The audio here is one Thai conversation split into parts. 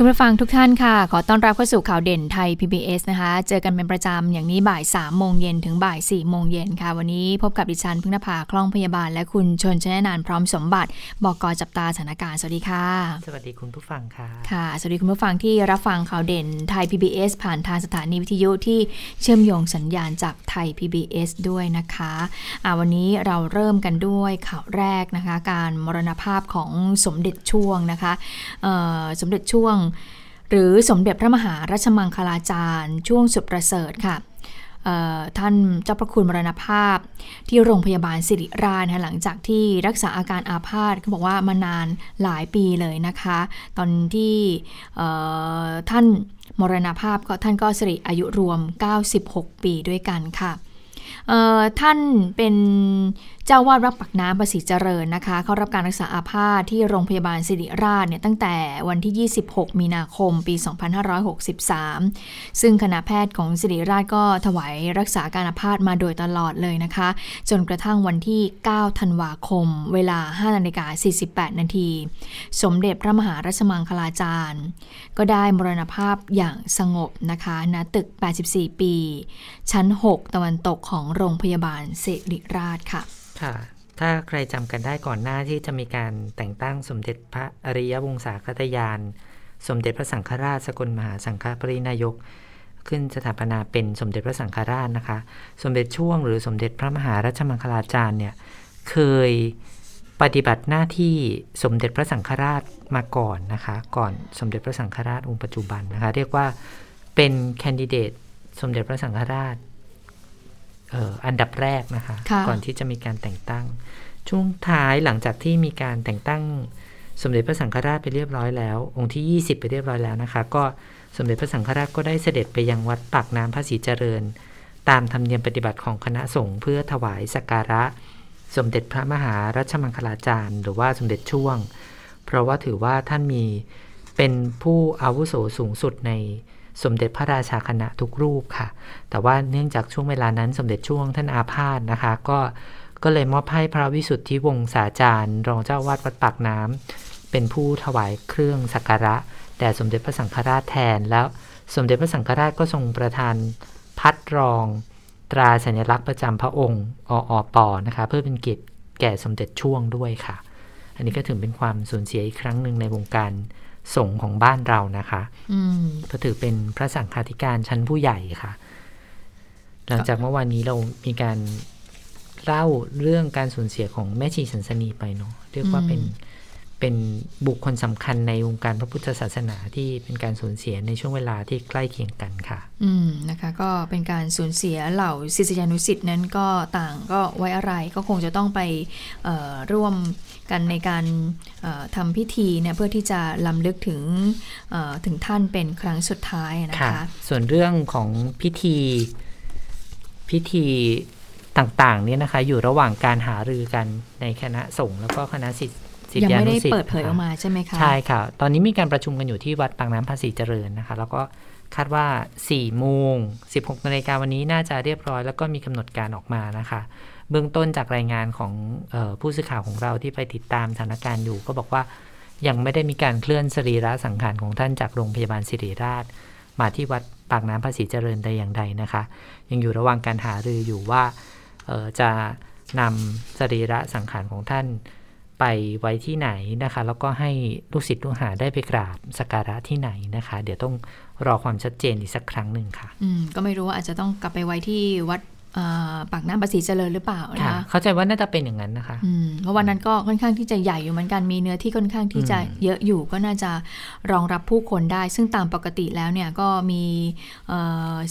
คุณผู้ฟังทุกท่านค่ะ ขอต้อนรับเข้าสู่ข่าวเด่นไทย PBS นะคะ เจอกันเป็นประจำอย่างนี้บ่าย3โมงเย็นถึงบ่าย4โมงเย็นค่ะ วันนี้พบกับดิฉันพึ่งนภาคล่องพยาบาล และคุณชนชนนานพร้อมสมบัติบอกกจับตาสถานการณ์สวัสดีค่ะ สวัสดีคุณผู้ฟังค่ะ ค่ะ สวัสดีคุณผู้ฟังที่รับฟังข่าวเด่นไทย PBS ผ่านทางสถานีวิทยุที่เชื่อมโยงสัญญาณจากไทย PBS ด้วยนะคะะวันนี้เราเริ่มกันด้วยข่าวแรกนะคะ การมรณภาพของสมเด็จช่วงนะคะสมเด็จช่วงหรือสมเด็จพระมหารัชมังคลาจารย์ ช่วงสุดประเสริฐค่ะท่านเจ้าพระคุณมรณภาพที่โรงพยาบาลสิริราชหลังจากที่รักษาอาการอาพาธเขาบอกว่ามานานหลายปีเลยนะคะ ตอนที่ท่านมรณภาพก็ท่านก็สิริอายุรวม 96 ปีด้วยกันค่ะท่านเป็น เจ้าวาดวัดปักน้ำประสิทธิ์เจริญนะคะ เข้ารับการรักษาอาพาธที่โรงพยาบาลสิริราชเนี่ยตั้งแต่วันที่ 26 มีนาคมปี 2563 ซึ่งคณะแพทย์ของสิริราชก็ถวายรักษาการอาพาธมาโดยตลอดเลยนะคะ จนกระทั่งวันที่ 9 ธันวาคม เวลา 5 นาฬิกา 48 นาที สมเด็จพระมหารัชมังคลาจารย์ ก็ได้มรณภาพอย่างสงบนะคะณตึก 84 ปี ชั้น 6 ตะวันตกของโรงพยาบาลสิริราชค่ะ ค่ะ ถ้าใครจำกันได้ก่อนหน้าที่จะมีการแต่งตั้งสมเด็จพระอริยวงศาคตยาน สมเด็จพระสังฆราชสกลมหาสังฆปรินายก ขึ้นสถาปนาเป็นสมเด็จพระสังฆราชนะคะ สมเด็จช่วงหรือสมเด็จพระมหารัชมังคลาจารย์เนี่ยเคยปฏิบัติหน้าที่สมเด็จพระสังฆราชมาก่อนนะคะ ก่อนสมเด็จพระสังฆราชองค์ปัจจุบันนะคะ เรียกว่าเป็นแคนดิเดตสมเด็จพระสังฆราช อันดับแรกนะคะคะ ก่อนที่จะมีการแต่งตั้ง ช่วงท้ายหลังจากที่มีการแต่งตั้งสมเด็จพระสังฆราชไปเรียบร้อยแล้ว องค์ที่ 20 ไปเรียบร้อยแล้วนะคะ ก็สมเด็จพระสังฆราชก็ได้เสด็จไปยังวัดปากน้ำพระศรีเจริญ ตามธรรมเนียมปฏิบัติของคณะสงฆ์เพื่อถวายสักการะ สมเด็จพระมหารัชมังคลาจารย์ หรือว่าสมเด็จช่วง เพราะว่าถือว่าท่านมีเป็นผู้อาวุโสสูงสุดใน สมเด็จพระราชาคณะทุกรูปค่ะ แต่ว่าเนื่องจากช่วงเวลานั้นสมเด็จช่วงท่านอาพาธนะคะ ก็ก็เลยมอบให้พระวิสุทธิวงศาจารย์ รองเจ้าวาดวัดปากน้ำเป็นผู้ถวายเครื่องสักการะแด่สมเด็จพระสังฆราชแทน แล้วสมเด็จพระสังฆราชก็ทรงประทานพัดรอง ตราสัญลักษณ์ประจำพระองค์ออปอนะคะ เพื่อเป็นเกียรติแก่สมเด็จช่วงด้วยค่ะ อันนี้ก็ถือเป็นความสูญเสียอีกครั้งหนึ่งในวงการ สงฆ์ของบ้านเรานะคะก็ถือเป็นพระสังฆาธิการชั้นผู้ใหญ่ค่ะ หลังจากเมื่อวานนี้เรามีการเล่าเรื่องการสูญเสียของแม่ชีสันสนีไปเนาะเรียกว่าเป็น เป็นบุคคลสำคัญในวงการพระพุทธศาสนาที่เป็นการสูญเสียในช่วงเวลาที่ใกล้เคียงกันค่ะ อืมนะคะก็เป็นการสูญเสียเหล่าศิษยานุสิ์นั้นก็ต่างก็ไว้อะไรก็คงจะต้องไปร่วมกันในการทำพิธีเนี่ยเพื่อที่จะลำลึกถึงถึงท่านเป็นครั้งสุดท้ายนะคะส่วนเรื่องของพิธีพิธีต่างๆเนี่ยนะคะอยู่ระหว่างการหารือกันในคณะสงฆ์แล้วก็คณะศิษย์ ศิษยานุสิ์ยังไม่ได้เปิดเผยออกมาใช่ไหมคะ ใช่ค่ะ ตอนนี้มีการประชุมกันอยู่ที่วัดปางน้ำภาษีเจริญนะคะ แล้วก็คาดว่า4โมง16นาฬิกาวันนี้น่าจะเรียบร้อย แล้วก็มีกำหนดการออกมานะคะ เบื้องต้นจากรายงานของออผู้สื่อข่าวของเราที่ไปติดตามสถานการณ์อยู่ก็บอกว่ายังไม่ได้มีการเคลื่อนสรีระสังขารของท่านจากโรงพยาบาลศิริราช มาที่วัดปากน้ำภาษีเจริญใดอย่างใดนะคะ ยังอยู่ระหว่างการหารืออยู่ว่าจะนำสรีระสังขารของท่าน ไปไว้ที่ไหนนะคะ แล้วก็ให้ลูกศิษย์ลูกหาได้ไปกราบสักการะที่ไหนนะคะ เดี๋ยวต้องรอความชัดเจนอีกสักครั้งหนึ่งค่ะอืมก็ไม่รู้ว่าอาจจะต้องกลับไปไว้ที่วัดปากน้ำภาษีเจริญหรือเปล่านะคะเข้าใจว่าน่าจะเป็นอย่างนั้นนะคะเพราะวันนั้นก็ค่อนข้างที่จะใหญ่อยู่เหมือนกันมีเนื้อที่ค่อนข้างที่จะเยอะอยู่ก็น่าจะรองรับผู้คนได้ ซึ่งตามปกติแล้วเนี่ยก็มี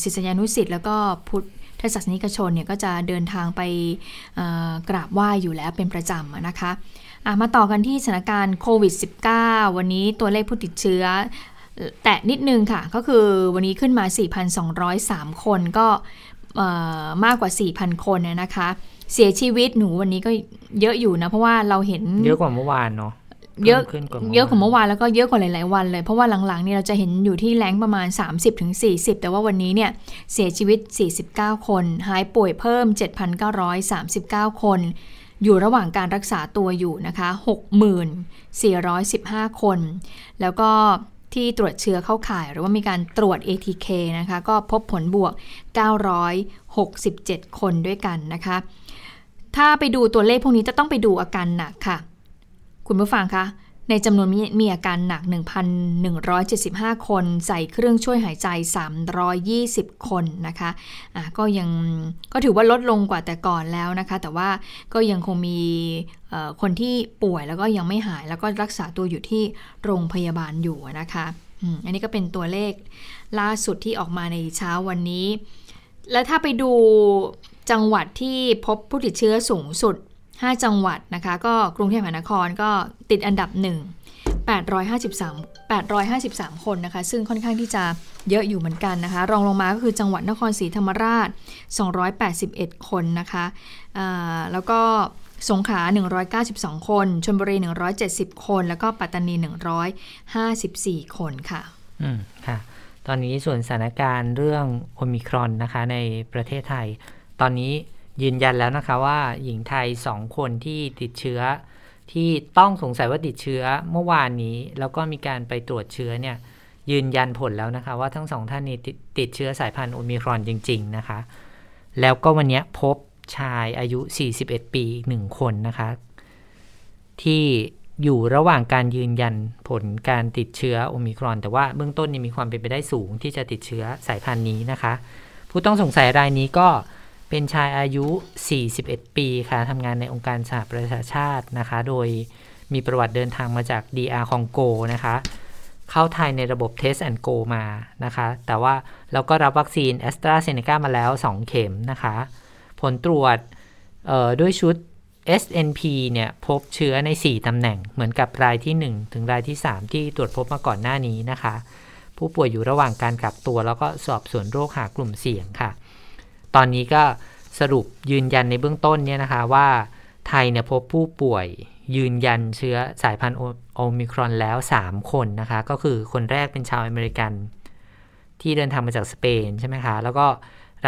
ศิษยานุสิ์แล้วก็พุทธศาสนิกชนเนี่ยก็จะเดินทางไปกราบไหว้อยู่แล้วเป็นประจำนะคะ มาต่อกันที่สถานการณ์โควิด -19 วันนี้ตัวเลขผู้ติดเชื้อ แตะนิดนึงค่ะ ก็คือวันนี้ขึ้นมา 4,203 คนก็มากกว่า 4,000 คนนะคะ เสียชีวิตหนูวันนี้ก็เยอะอยู่นะ เพราะว่าเราเห็นเยอะกว่าเมื่อวานเนาะเยอะพิ่มขึ้นกว่าเยอะกว่าเมื่อวานแล้วก็เยอะกว่าหลาย ๆ วันเลย เพราะว่าหลังๆเนี่ยเราจะเห็นอยู่ที่แรงประมาณ 30-40 แต่ว่าวันนี้เนี่ยเสียชีวิต 49 คน หายป่วยเพิ่ม 7,939 คน อยู่ระหว่างการรักษาตัวอยู่นะคะ64,15 คน แล้วก็ที่ตรวจเชื้อเข้าข่ายหรือว่ามีการตรวจ ATK นะคะ ก็พบผลบวก 967 คนด้วยกันนะคะ ถ้าไปดูตัวเลขพวกนี้จะต้องไปดูอาการหนักค่ะ คุณผู้ฟังคะ ในจำนวนมีอาการหนัก 1,175 คน ใส่เครื่องช่วยหายใจ 320 คนนะคะะก็ยังก็ถือว่าลดลงกว่าแต่ก่อนแล้วนะคะ แต่ว่าก็ยังคงมีคนที่ป่วยแล้วก็ยังไม่หายแล้วก็รักษาตัวอยู่ที่โรงพยาบาลอยู่นะคะอันนี้ก็เป็นตัวเลขล่าสุดที่ออกมาในเช้าวันนี้ และถ้าไปดูจังหวัดที่พบผู้ติดเชื้อสูงสุด 5 จังหวัดนะคะ ก็กรุงเทพมหานครก็ติดอันดับ 1 853 853 คนนะคะ ซึ่งค่อนข้างที่จะเยอะอยู่เหมือนกันนะคะ รองลงมาก็คือจังหวัดนครศรีธรรมราช 281 คนนะคะะแล้วก็สงขลา192 คนชลบุรี 170 คน แล้วก็ปัตตานี 154 คนค่ะ อืม ค่ะ ตอนนี้ส่วนสถานการณ์เรื่องโอมิครอนนะคะในประเทศไทย ตอนนี้ ยืนยันแล้วนะคะว่าหญิงไทยสองคนที่ติดเชื้อ ที่ต้องสงสัยว่าติดเชื้อเมื่อวานนี้ แล้วก็มีการไปตรวจเชื้อเนี่ยยืนยันผลแล้วนะคะ ว่าทั้งสองท่านนี้ติดเชื้อสายพันธุ์โอมิครอนจริง ๆ นะคะ แล้วก็วันนี้พบชายอายุ 41 ปีหนึ่งคนนะคะ ที่อยู่ระหว่างการยืนยันผลการติดเชื้อโอมิครอน แต่ว่าเบื้องต้นนี่มีความเป็นไปได้สูงที่จะติดเชื้อสายพันธุ์นี้นะคะ ผู้ต้องสงสัยรายนี้ก็ เป็นชายอายุ 41 ปีค่ะทำงานในองค์การสหประชาชาตินะคะ โดยมีประวัติเดินทางมาจาก DR คองโกนะคะ เข้าไทยในระบบ Test and Go มานะคะ แต่ว่าเราก็รับวัคซีน a s t r a z เซ e c a มาแล้ว 2 เข็มนะคะ ผลตรวจด้วยชุด SNP เนี่ยพบเชื้อใน 4 ตำแหน่งเหมือนกับรายที่ 1 ถึงรายที่ 3 ที่ตรวจพบมาก่อนหน้านี้นะคะ ผู้ป่วยอยู่ระหว่างการกักตัว แล้วก็สอบสวนโรคหากลุ่มเสี่ยงค่ะ ตอนนี้ก็สรุปยืนยันในเบื้องต้นเนี่ยนะคะว่าไทยเนี่ยพบผู้ป่วยยืนยันเชื้อสายพันธุ์โอมิครอนแล้ว 3 คนนะคะ ก็คือคนแรกเป็นชาวอเมริกัน ที่เดินทางมาจากสเปนใช่ไหมคะ แล้วก็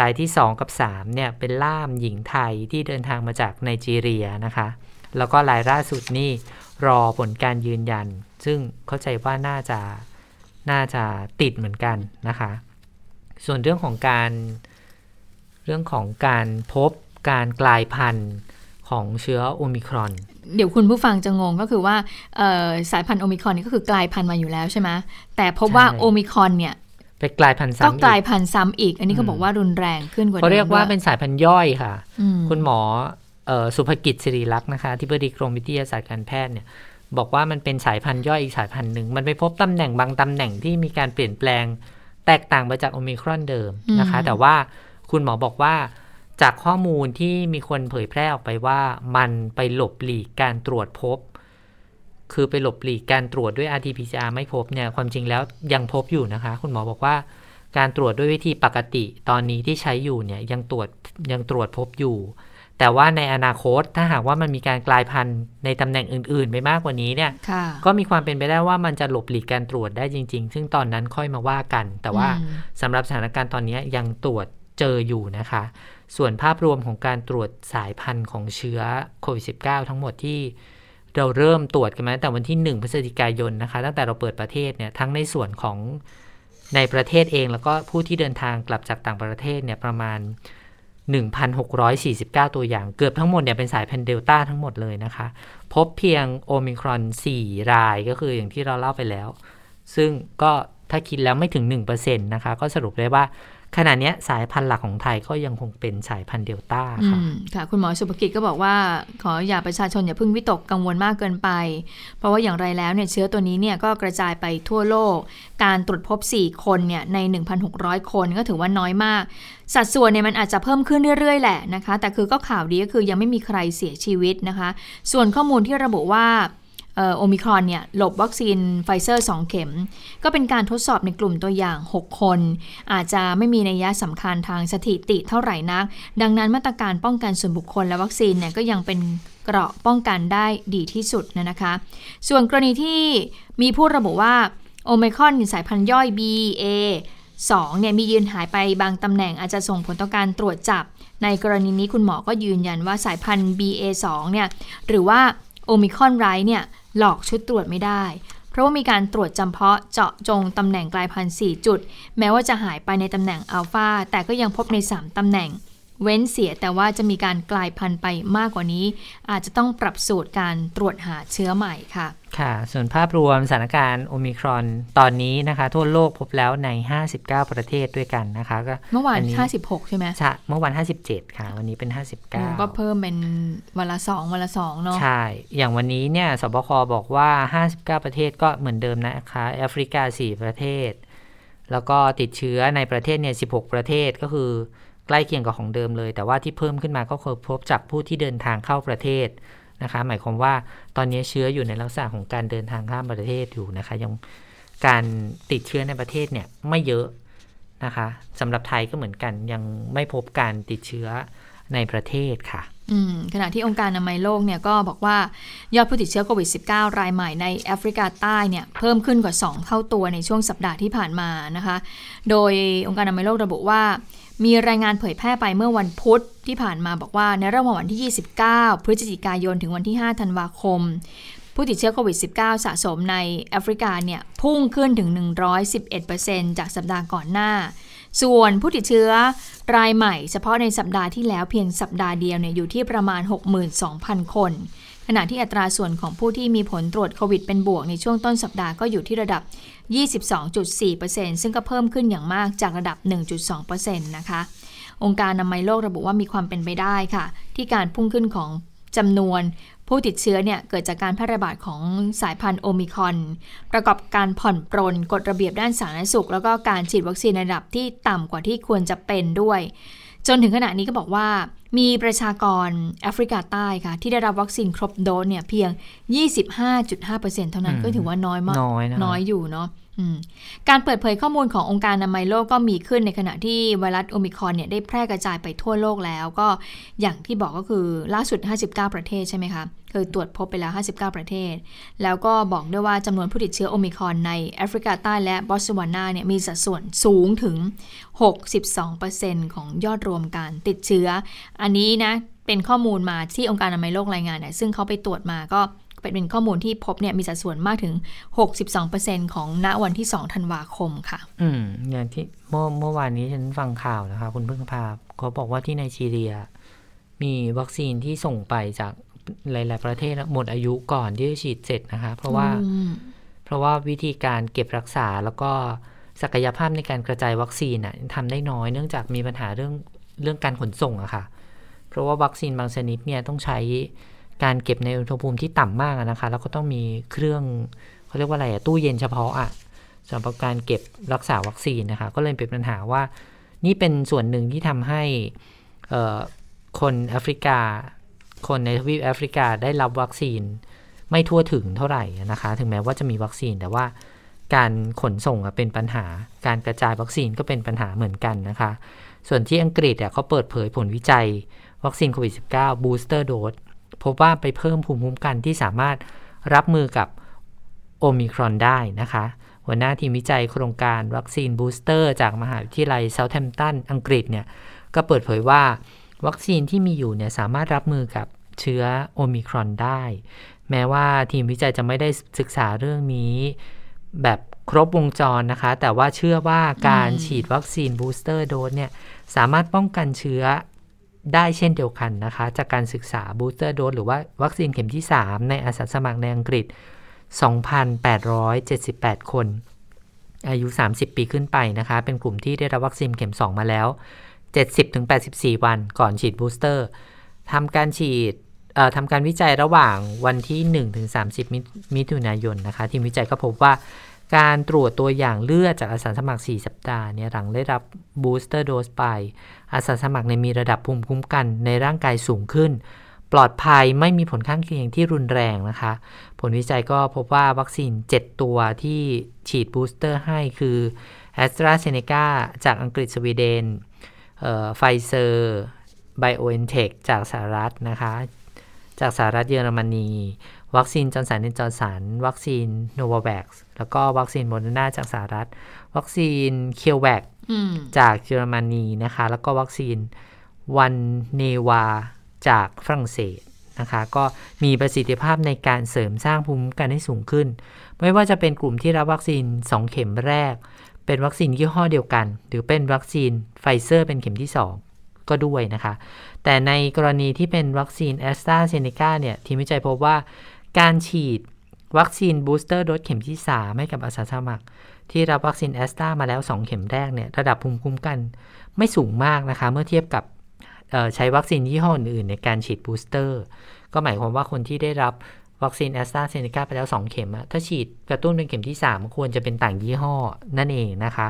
รายที่ 2 กับ 3 เนี่ย เป็นล่ามหญิงไทยที่เดินทางมาจากไนจีเรียนะคะ แล้วก็รายล่าสุดนี่รอผลการยืนยัน ซึ่งเข้าใจว่าน่าจะน่าจะติดเหมือนกันนะคะ ส่วนเรื่องของการ รื่องของการพบการกลายพันธุ์ของเชื้อโอมิครอน เดี๋ยวคุณผู้ฟังจะงงก็คือว่าสายพันธุ์โอมิครอนนี่ก็คือกลายพันธุ์มาอยู่แล้วใช่ไหมแต่พบว่าโอมิครอนเนี่ยไปกลายพันธุ์ซ้ำก็กลายพันธุ์ซ้ำอีก อันนี้เขาบอกว่ารุนแรงขึ้นกว่าเขาเรียกว่าเป็นสายพันธุ์ย่อยค่ะ คุณหมอสุภกิจสิริลักษณ์นะคะที่บดีกรมวิทยาศาสตร์การแพทย์เนี่ยบอกว่ามันเป็นสายพันธุ์ย่อยอีกสายพันธุ์หนึ่ง มันไปพบตำแหน่งบางตำแหน่งที่มีการเปลี่ยนแปลงแตกต่างไปจากโอมิครอนเดิมนะคะ แต่ว่า คุณหมอบอกว่า จากข้อมูลที่มีคนเผยแพร่ออกไปว่า มันไปหลบหลีกการตรวจพบ คือไปหลบหลีกการตรวจด้วย RT-PCR ไม่พบเนี่ยความจริงแล้วยังพบอยู่นะคะ คุณหมอบอกว่าการตรวจด้วยวิธีปกติตอนนี้ที่ใช้อยู่เนี่ยยังตรวจยังตรวจพบอยู่ แต่ว่าในอนาคตถ้าหากว่ามันมีการกลายพันธุ์ในตำแหน่งอื่น ๆ ไปมากกว่านี้เนี่ยก็มีความเป็นไปได้ว่ามันจะหลบหลีกการตรวจได้จริง ๆ ซึ่งตอนนั้นค่อยมาว่ากัน แต่ว่าสำหรับสถานการณ์ตอนนี้ยังตรวจ เจออยู่นะคะ ส่วนภาพรวมของการตรวจสายพันธุ์ของเชื้อโควิด -19 ทั้งหมดที่เราเริ่มตรวจกันมาตั้งแต่วันที่ 1 พฤศจิกายนนะคะ ตั้งแต่เราเปิดประเทศเนี่ยทั้งในส่วนของในประเทศเองแล้วก็ผู้ที่เดินทางกลับจากต่างประเทศเนี่ยประมาณ 1,649 ตัวอย่าง เกือบทั้งหมดเนี่ยเป็นสายพันธุ์เดลต้าทั้งหมดเลยนะคะ พบเพียงโอมิครอน 4 รายก็คืออย่างที่เราเล่าไปแล้ว ซึ่งก็ถ้าคิดแล้วไม่ถึง 1%นะคะ ก็สรุปได้ว่า ขณะนี้สายพันธุ์หลักของไทยก็ยังคงเป็นสายพันธุ์เดลต้าค่ะค่ะ คุณหมอสุภกิจก็บอกว่า ขออย่าประชาชนอย่าเพิ่งวิตกกังวลมากเกินไป เพราะว่าอย่างไรแล้วเนี่ยเชื้อตัวนี้เนี่ยก็กระจายไปทั่วโลก การตรวจพบ 4 คนเนี่ยใน 1,600 คนก็ถือว่าน้อยมาก สัดส่วนเนี่ยมันอาจจะเพิ่มขึ้นเรื่อยๆ แหละนะคะ แต่คือก็ข่าวดีก็คือยังไม่มีใครเสียชีวิตนะคะ ส่วนข้อมูลที่ระบุว่า โอมิครอนเนี่ยหลบวัคซีนไฟเซอร์ 2 เข็ม ก็เป็นการทดสอบในกลุ่มตัวอย่าง 6 คน อาจจะไม่มีนัยยะสำคัญทางสถิติเท่าไหร่นัก ดังนั้นมาตรการป้องกันส่วนบุคคลและวัคซีนเนี่ยก็ยังเป็นเกราะป้องกันได้ดีที่สุดนะคะ ส่วนกรณีที่มีผู้ระบุว่าโอมิครอนสายพันธุ์ย่อย BA 2เนี่ยมียีนหายไปบางตำแหน่งอาจจะส่งผลต่อการตรวจจับ ในกรณีนี้คุณหมอก็ยืนยันว่าสายพันธุ์ BA2 เนี่ยหรือว่าโอมิครอนไรเนี่ย หลอกชุดตรวจไม่ได้ เพราะว่ามีการตรวจจำเพาะเจาะจงตำแหน่งกลายพันธุ์4จุด แม้ว่าจะหายไปในตำแหน่งอัลฟาแต่ก็ยังพบใน 3ตำแหน่ง เว้นเสียแต่ว่าจะมีการกลายพันธุ์ไปมากกว่านี้ อาจจะต้องปรับสูตรการตรวจหาเชื้อใหม่ค่ะ ค่ะ ส่วนภาพรวมสถานการณ์โอมิครอนตอนนี้นะคะ ทั่วโลกพบแล้วใน 59 ประเทศด้วยกันนะคะก็เมื่อวานนี้56 ใช่ไหมใช่เมื่อวัน57 ค่ะ วันนี้เป็น 59 ก็เพิ่มเป็นวันละสองวันละสองเนาะใช่ อย่างวันนี้เนี่ยสบคบอกว่า 59 ประเทศก็เหมือนเดิมนะคะแอฟริกา 4 ประเทศ แล้วก็ติดเชื้อในประเทศเนี่ย 16 ประเทศก็คือ ใกล้เคียงกับของเดิมเลย แต่ว่าที่เพิ่มขึ้นมาก็คือพบจากผู้ที่เดินทางเข้าประเทศนะคะ หมายความว่าตอนนี้เชื้ออยู่ในลักษณะของการเดินทางข้ามประเทศอยู่นะคะ ยังการติดเชื้อในประเทศเนี่ยไม่เยอะนะคะสำหรับไทยก็เหมือนกันยังไม่พบการติดเชื้อในประเทศค่ะขณะที่องค์การอนามัยโลกเนี่ยก็บอกว่ายอดผู้ติดเชื้อโควิด -19 รายใหม่ในแอฟริกาใต้เนี่ยเพิ่มขึ้นกว่า 2 เท่าตัวในช่วงสัปดาห์ที่ผ่านมานะคะ โดยองค์การอนามัยโลกระบุว่า มีรายงานเผยแพร่ไปเมื่อวันพุธที่ผ่านมาบอกว่าในระหว่างวันที่ 29 พฤศจิกายนถึงวันที่ 5 ธันวาคม ผู้ติดเชื้อโควิด -19 สะสมในแอฟริกาเนี่ยพุ่งขึ้นถึง 111%จากสัปดาห์ก่อนหน้า ส่วนผู้ติดเชื้อรายใหม่เฉพาะในสัปดาห์ที่แล้วเพียงสัปดาห์เดียวเนี่ยอยู่ที่ประมาณ 62,000 คน ขณะที่อัตราส่วนของผู้ที่มีผลตรวจโควิดเป็นบวกในช่วงต้นสัปดาห์ก็อยู่ที่ระดับ 22.4%ซึ่งก็เพิ่มขึ้นอย่างมากจากระดับ 1.2%นะคะ องค์การอนามัยโลกระบุว่ามีความเป็นไปได้ค่ะ ที่การพุ่งขึ้นของจำนวนผู้ติดเชื้อเนี่ยเกิดจากการแพร่ระบาดของสายพันธุ์โอมิครอน ประกอบการผ่อนปรนกฎระเบียบด้านสาธารณสุข แล้วก็การฉีดวัคซีนในระดับที่ต่ำกว่าที่ควรจะเป็นด้วย จนถึงขณะนี้ก็บอกว่า มีประชากรแอฟริกาใต้ค่ะ ที่ได้รับวัคซีนครบโดสเนี่ยเพียง 25.5%เท่านั้นอืมก็ถือว่าน้อยมากน้อยนะน้อยอยู่เนาะอืม การเปิดเผยข้อมูลขององค์การอนามัยโลกก็มีขึ้นในขณะที่ไวรัสโอมิครอนเนี่ยได้แพร่กระจายไปทั่วโลกแล้วก็อย่างที่บอกก็คือล่าสุด 59 ประเทศใช่ไหมคะเคยตรวจพบไปแล้ว 59 ประเทศ แล้วก็บอกด้วยว่าจำนวนผู้ติดเชื้อโอมิคอนในแอฟริกาใต้และบอตสวานาเนี่ยมีสัดส่วนสูงถึง 62%ของยอดรวมการติดเชื้อ อันนี้นะเป็นข้อมูลมาที่องค์การอนามัยโลกรายงานเนี่ยซึ่งเขาไปตรวจมาก็ เป็นข้อมูลที่พบเนี่ยมีสัดส่วนมากถึง 62%ของณวันที่ 2 ธันวาคมค่ะ อืมอย่างที่เมื่อเมื่อวานนี้ฉันฟังข่าวนะคะ คุณพึ่งพาเขาบอกว่าที่ไนจีเรีย มีวัคซีนที่ส่งไปจากหลาย ๆ ประเทศแล้วหมดอายุก่อนที่จะฉีดเสร็จนะคะ เพราะว่าอืมเพราะว่าวิธีการเก็บรักษาแล้วก็ศักยภาพในการกระจายวัคซีนน่ะทำได้น้อยเนื่องจากมีปัญหาเรื่องเรื่องการขนส่งอะค่ะ เพราะว่าวัคซีนบางชนิดเนี่ยต้องใช้ การเก็บในอุณหภูมิที่ต่ำมากนะคะ แล้วก็ต้องมีเครื่องเขาเรียกว่าอะไรอะตู้เย็นเฉพาะอะสำหรับการเก็บรักษาวัคซีนนะคะ ก็เลยเป็นปัญหาว่า นี่เป็นส่วนหนึ่งที่ทำให้คนแอฟริกา คนในทวีปแอฟริกาได้รับวัคซีนไม่ทั่วถึงเท่าไหร่นะคะ ถึงแม้ว่าจะมีวัคซีนแต่ว่าการขนส่งเป็นปัญหา การกระจายวัคซีนก็เป็นปัญหาเหมือนกันนะคะ ส่วนที่อังกฤษเขาเปิดเผยผลวิจัย วัคซีนโควิด -19 booster dose พบว่าไปเพิ่มภูมิคุ้มกันที่สามารถรับมือกับโอมิครอนได้นะคะ หัวหน้าทีมวิจัยโครงการวัคซีน booster จากมหาวิทยาลัยเซาท์แฮมป์ตันอังกฤษเนี่ยก็เปิดเผยว่า วัคซีนที่มีอยู่เนี่ยสามารถรับมือกับเชื้อโอมิครอนได้ แม้ว่าทีมวิจัยจะไม่ได้ศึกษาเรื่องนี้ แบบครบวงจรนะคะ แต่ว่าเชื่อว่าการฉีดวัคซีน booster dose เนี่ยสามารถป้องกันเชื้อ ได้เช่นเดียวกันนะคะ จากการศึกษา booster dose หรือว่าวัคซีนเข็มที่ 3 ในอาสาสมัครในอังกฤษ 2,878 คน อายุ 30 ปีขึ้นไปนะคะ เป็นกลุ่มที่ได้รับวัคซีนเข็ม 2 มาแล้ว 70-84 วันก่อนฉีด booster ทำการฉีดเอ่อทำการวิจัยระหว่างวันที่ 1-30 มิมิถุนายนนะคะ ทีมวิจัยก็พบว่า การตรวจตัวอย่างเลือดจากอาสาสมัคร 4 สัปดาห์เนี่ยหลังได้รับ booster dose ไป อาสาสมัครในมีระดับภูมิคุ้มกันในร่างกายสูงขึ้น ปลอดภัยไม่มีผลข้างเคียงที่รุนแรงนะคะ ผลวิจัยก็พบว่าวัคซีน 7 ตัวที่ฉีดบูสเตอร์ให้คือ a s t r a z เซ e c a จากอังกฤษสวีเดนไฟเซอร์ไบโอเอนเทคจากสหรัฐนะคะ จากสหรัฐเยอรมนี วัคซีนจอห์นสันจอห์นสันวัคซีนโนวาแวคแล้วก็วัคซีนโมเดอร์นาจากสหรัฐ วัคซีนเคียวแวคอืมจากเยอรมนีนะคะ แล้วก็วัคซีนวัลเนวาจากฝรั่งเศสนะคะ ก็มีประสิทธิภาพในการเสริมสร้างภูมิคุ้มกันให้สูงขึ้น ไม่ว่าจะเป็นกลุ่มที่รับวัคซีน 2 เข็มแรก เป็นวัคซีนยี่ห้อเดียวกัน หรือเป็นวัคซีนไฟเซอร์เป็นเข็มที่ 2 ก็ด้วยนะคะ แต่ในกรณีที่เป็นวัคซีนแอสตราเซเนกาเนี่ย ทีมวิจัยพบว่า การฉีดวัคซีน booster dose เข็มที่ 3 ให้กับอาสาสมัคร ที่รับวัคซีนแอสตรามาแล้ว 2 เข็มแรกเนี่ยระดับภูมิคุ้มกันไม่สูงมากนะคะ เมื่อเทียบกับใช้วัคซีนยี่ห้ออื่นๆในการฉีด booster ก็หมายความว่าคนที่ได้รับวัคซีนแอสตราเซเนกาไปแล้ว 2 เข็ม ถ้าฉีดกระตุ้นเป็นเข็มที่ 3 ควรจะเป็นต่างยี่ห้อนั่นเองนะคะ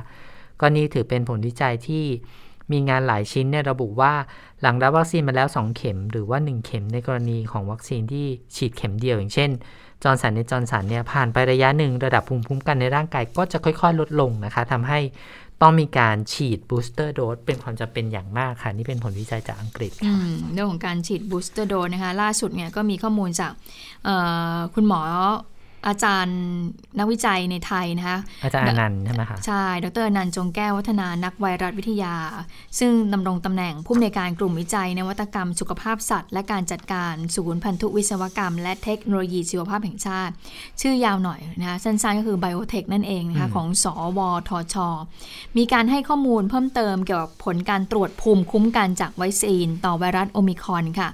ก็นี่ถือเป็นผลวิจัยที่ มีงานหลายชิ้นเนี่ยระบุว่าหลังรับวัคซีนมาแล้ว 2 เข็ม หรือว่า 1 เข็มในกรณีของวัคซีนที่ฉีดเข็มเดียวอย่างเช่นจอห์นสันแอนด์จอห์นสันเนี่ยผ่านไประยะหนึ่งระดับภูมิคุ้มกันในร่างกายก็จะค่อยๆ ลดลงนะคะทำให้ต้องมีการฉีด booster dose เป็นความจำเป็นอย่างมากค่ะ นี่เป็นผลวิจัยจากอังกฤษเรื่องของการฉีด booster dose นะคะล่าสุดเนี่ยก็มีข้อมูลจากคุณหมอ อาจารย์นักวิจัยในไทยนะคะอาจารย์อนันต์ใช่ไหมคะใช่ ดรอนันต์จงแก้ววัฒนานักไวรัสวิทยา ซึ่งดำรงตำแหน่งผู้อำนวยการกลุ่มวิจัย นวัตกรรมสุขภาพสัตว์ และการจัดการศูนย์พันธุวิศวกรรม และเทคโนโลยีชีวภาพแห่งชาติ ชื่อยาวหน่อยนะคะสั้นๆก็คือ BIOTEC นั่นเองนะคะอืมของสวทช มีการให้ข้อมูลเพิ่มเติมเกี่ยวกับผลการตรวจภูมิคุ้มกันจากวัคซีน ต่อไวรัสโอมิครอนค่ะ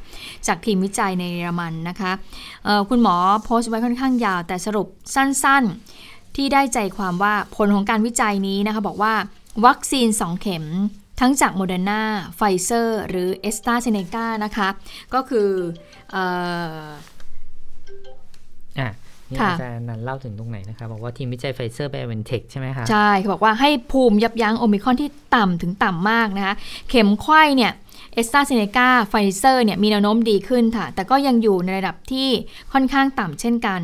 จากทีมวิจัยในเยอรมันนะคะเอ่อคุณหมอโพสต์ไว้ค่อนข้างยาวแต่สรุปสั้นๆ ที่ได้ใจความว่าผลของการวิจัยนี้นะคะบอกว่า วัคซีน 2 เข็มทั้งจากโมเดอร์นาไฟเซอร์หรือเอสตราเซเนกานะคะ ก็คืออออะ นี่ค่ะอาจารย์อนันต์เล่าถึงตรงไหนนะคะ บอกว่าทีมวิจัยไฟเซอร์ไบโอเอนเทคใช่ไหมคะ ใช่เขาบอกว่าให้ภูมิยับยั้งโอมิครอนที่ต่ำถึงต่ำมากนะคะ เข็มไขว้เนี่ยเอสตราเซเนกาไฟเซอร์เนี่ยมีแนวโน้มดีขึ้นค่ะ แต่ก็ยังอยู่ในระดับที่ค่อนข้างต่ำเช่นกัน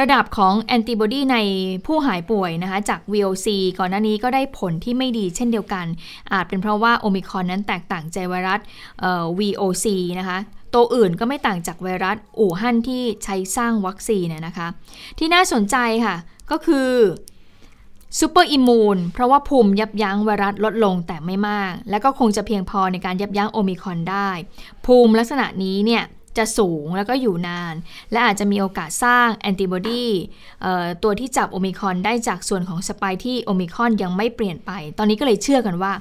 ระดับของแอนติบอดีในผู้หายป่วยนะคะ จาก VOC ก่อนหน้านี้ก็ได้ผลที่ไม่ดีเช่นเดียวกัน อาจเป็นเพราะว่าโอมิครอนนั้นแตกต่างจากไวรัสเอ่อ VOC นะคะ ตัวอื่นก็ไม่ต่างจากไวรัสอู่ฮั่นที่ใช้สร้างวัคซีนนะนะคะ ที่น่าสนใจค่ะ ก็คือ super immune เพราะว่าภูมิยับยั้งไวรัสลดลงแต่ไม่มาก และก็คงจะเพียงพอในการยับยั้งโอมิครอนได้ ภูมิลักษณะนี้เนี่ยจะสูงแล้วก็อยู่นาน และอาจจะมีโอกาสสร้างแอนติบอดีตัวที่จับโอมิครอนได้จากส่วนของ spike ที่โอมิครอนยังไม่เปลี่ยนไป ตอนนี้ก็เลยเชื่อกันว่า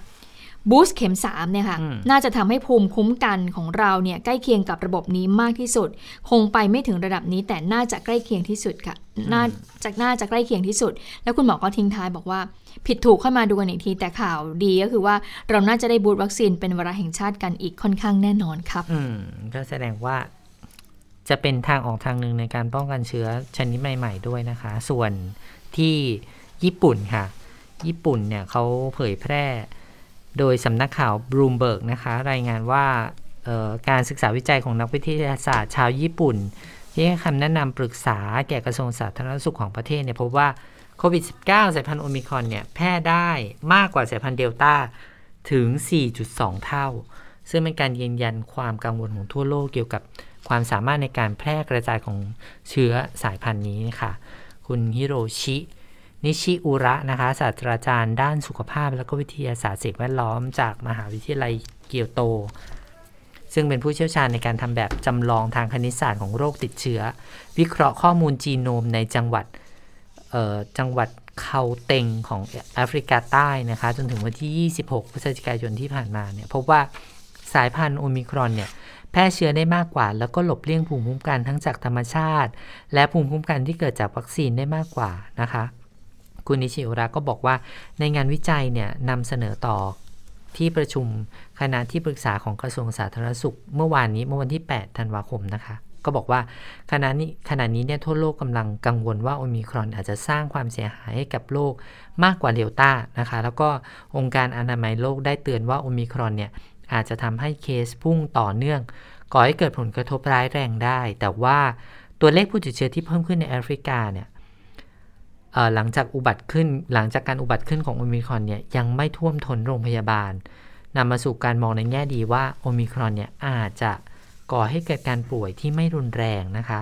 บูสต์เข็ม3เนี่ยค่ะอืมน่าจะทำให้ภูมิคุ้มกันของเราเนี่ยใกล้เคียงกับระบบนี้มากที่สุด คงไปไม่ถึงระดับนี้ แต่น่าจะใกล้เคียงที่สุดค่ะน่าจะน่าจะใกล้เคียงที่สุด แล้วคุณหมอก็ทิ้งท้ายบอกว่า ผิดถูกค่อยมาดูกันอีกที แต่ข่าวดีก็คือว่าเราน่าจะได้บูสต์วัคซีนเป็นวาระแห่งชาติกันอีกค่อนข้างแน่นอนครับ อืมก็แสดงว่าจะเป็นทางออกทางหนึ่งในการป้องกันเชื้อชนิดใหม่ ๆ ด้วยนะคะ ส่วนที่ญี่ปุ่นค่ะ ญี่ปุ่นเนี่ยเขาเผยแพร่ โดยสำนักข่าวบลูมเบิร์กนะคะรายงานว่าการศึกษาวิจัยของนักวิทยาศาสตร์ชาวญี่ปุ่น ที่ให้คำแนะนำปรึกษาแก่กระทรวงสาธารณสุขของประเทศเนี่ยพบว่าโควิด -19 สายพันธุ์โอมิครอนเนี่ยแพร่ได้มากกว่าสายพันธุ์เดลต้าถึง 4.2 เท่า ซึ่งเป็นการยืนยันความกังวลของทั่วโลกเกี่ยวกับความสามารถในการแพร่กระจายของเชื้อสายพันธุ์นี้ค่ะคุณฮิโรชิ นิชิอุระนะคะศาสตราจารย์ด้านสุขภาพและก็วิทยาศาสตร์สิ่งแวดล้อมจากมหาวิทยาลัยเกียวโต ซึ่งเป็นผู้เชี่ยวชาญในการทำแบบจำลองทางคณิตศาสตร์ของโรคติดเชื้อ วิเคราะห์ข้อมูลจีโนมในจังหวัดจังหวัดเคาเต็งของแอฟริกาใต้นะคะจนถึงวันที่ 26 พฤศจิกายนที่ผ่านมาเนี่ยพบว่าสายพันธุ์โอมิครอนเนี่ยแพร่เชื้อได้มากกว่า แล้วก็หลบเลี่ยงภูมิคุ้มกันทั้งจากธรรมชาติ และภูมิคุ้มกันที่เกิดจากวัคซีนได้มากกว่านะคะ คุณนิชิอุระก็บอกว่าในงานวิจัยเนี่ยนำเสนอต่อที่ประชุมคณะที่ปรึกษาของกระทรวงสาธารณสุข เมื่อวานนี้เมื่อวันที่ 8 ธันวาคมนะคะ ก็บอกว่าขณะนี้ขณะนี้เนี่ยทั่วโลกกำลังกังวลว่าโอมิครอนอาจจะสร้างความเสียหายให้กับโลกมากกว่าเดลต้านะคะ แล้วก็องค์การอนามัยโลกได้เตือนว่าโอมิครอนเนี่ยอาจจะทำให้เคสพุ่งต่อเนื่อง ก่อให้เกิดผลกระทบร้ายแรงได้ แต่ว่าตัวเลขผู้ติดเชื้อที่เพิ่มขึ้นในแอฟริกาเนี่ย หลังจากอุบัติขึ้นหลังจากการอุบัติขึ้นของโอมิครอนเนี่ยยังไม่ท่วมท้นโรงพยาบาลนำมาสู่การมองในแง่ดีว่าโอมิครอนเนี่ยอาจจะก่อให้เกิดการป่วยที่ไม่รุนแรงนะคะ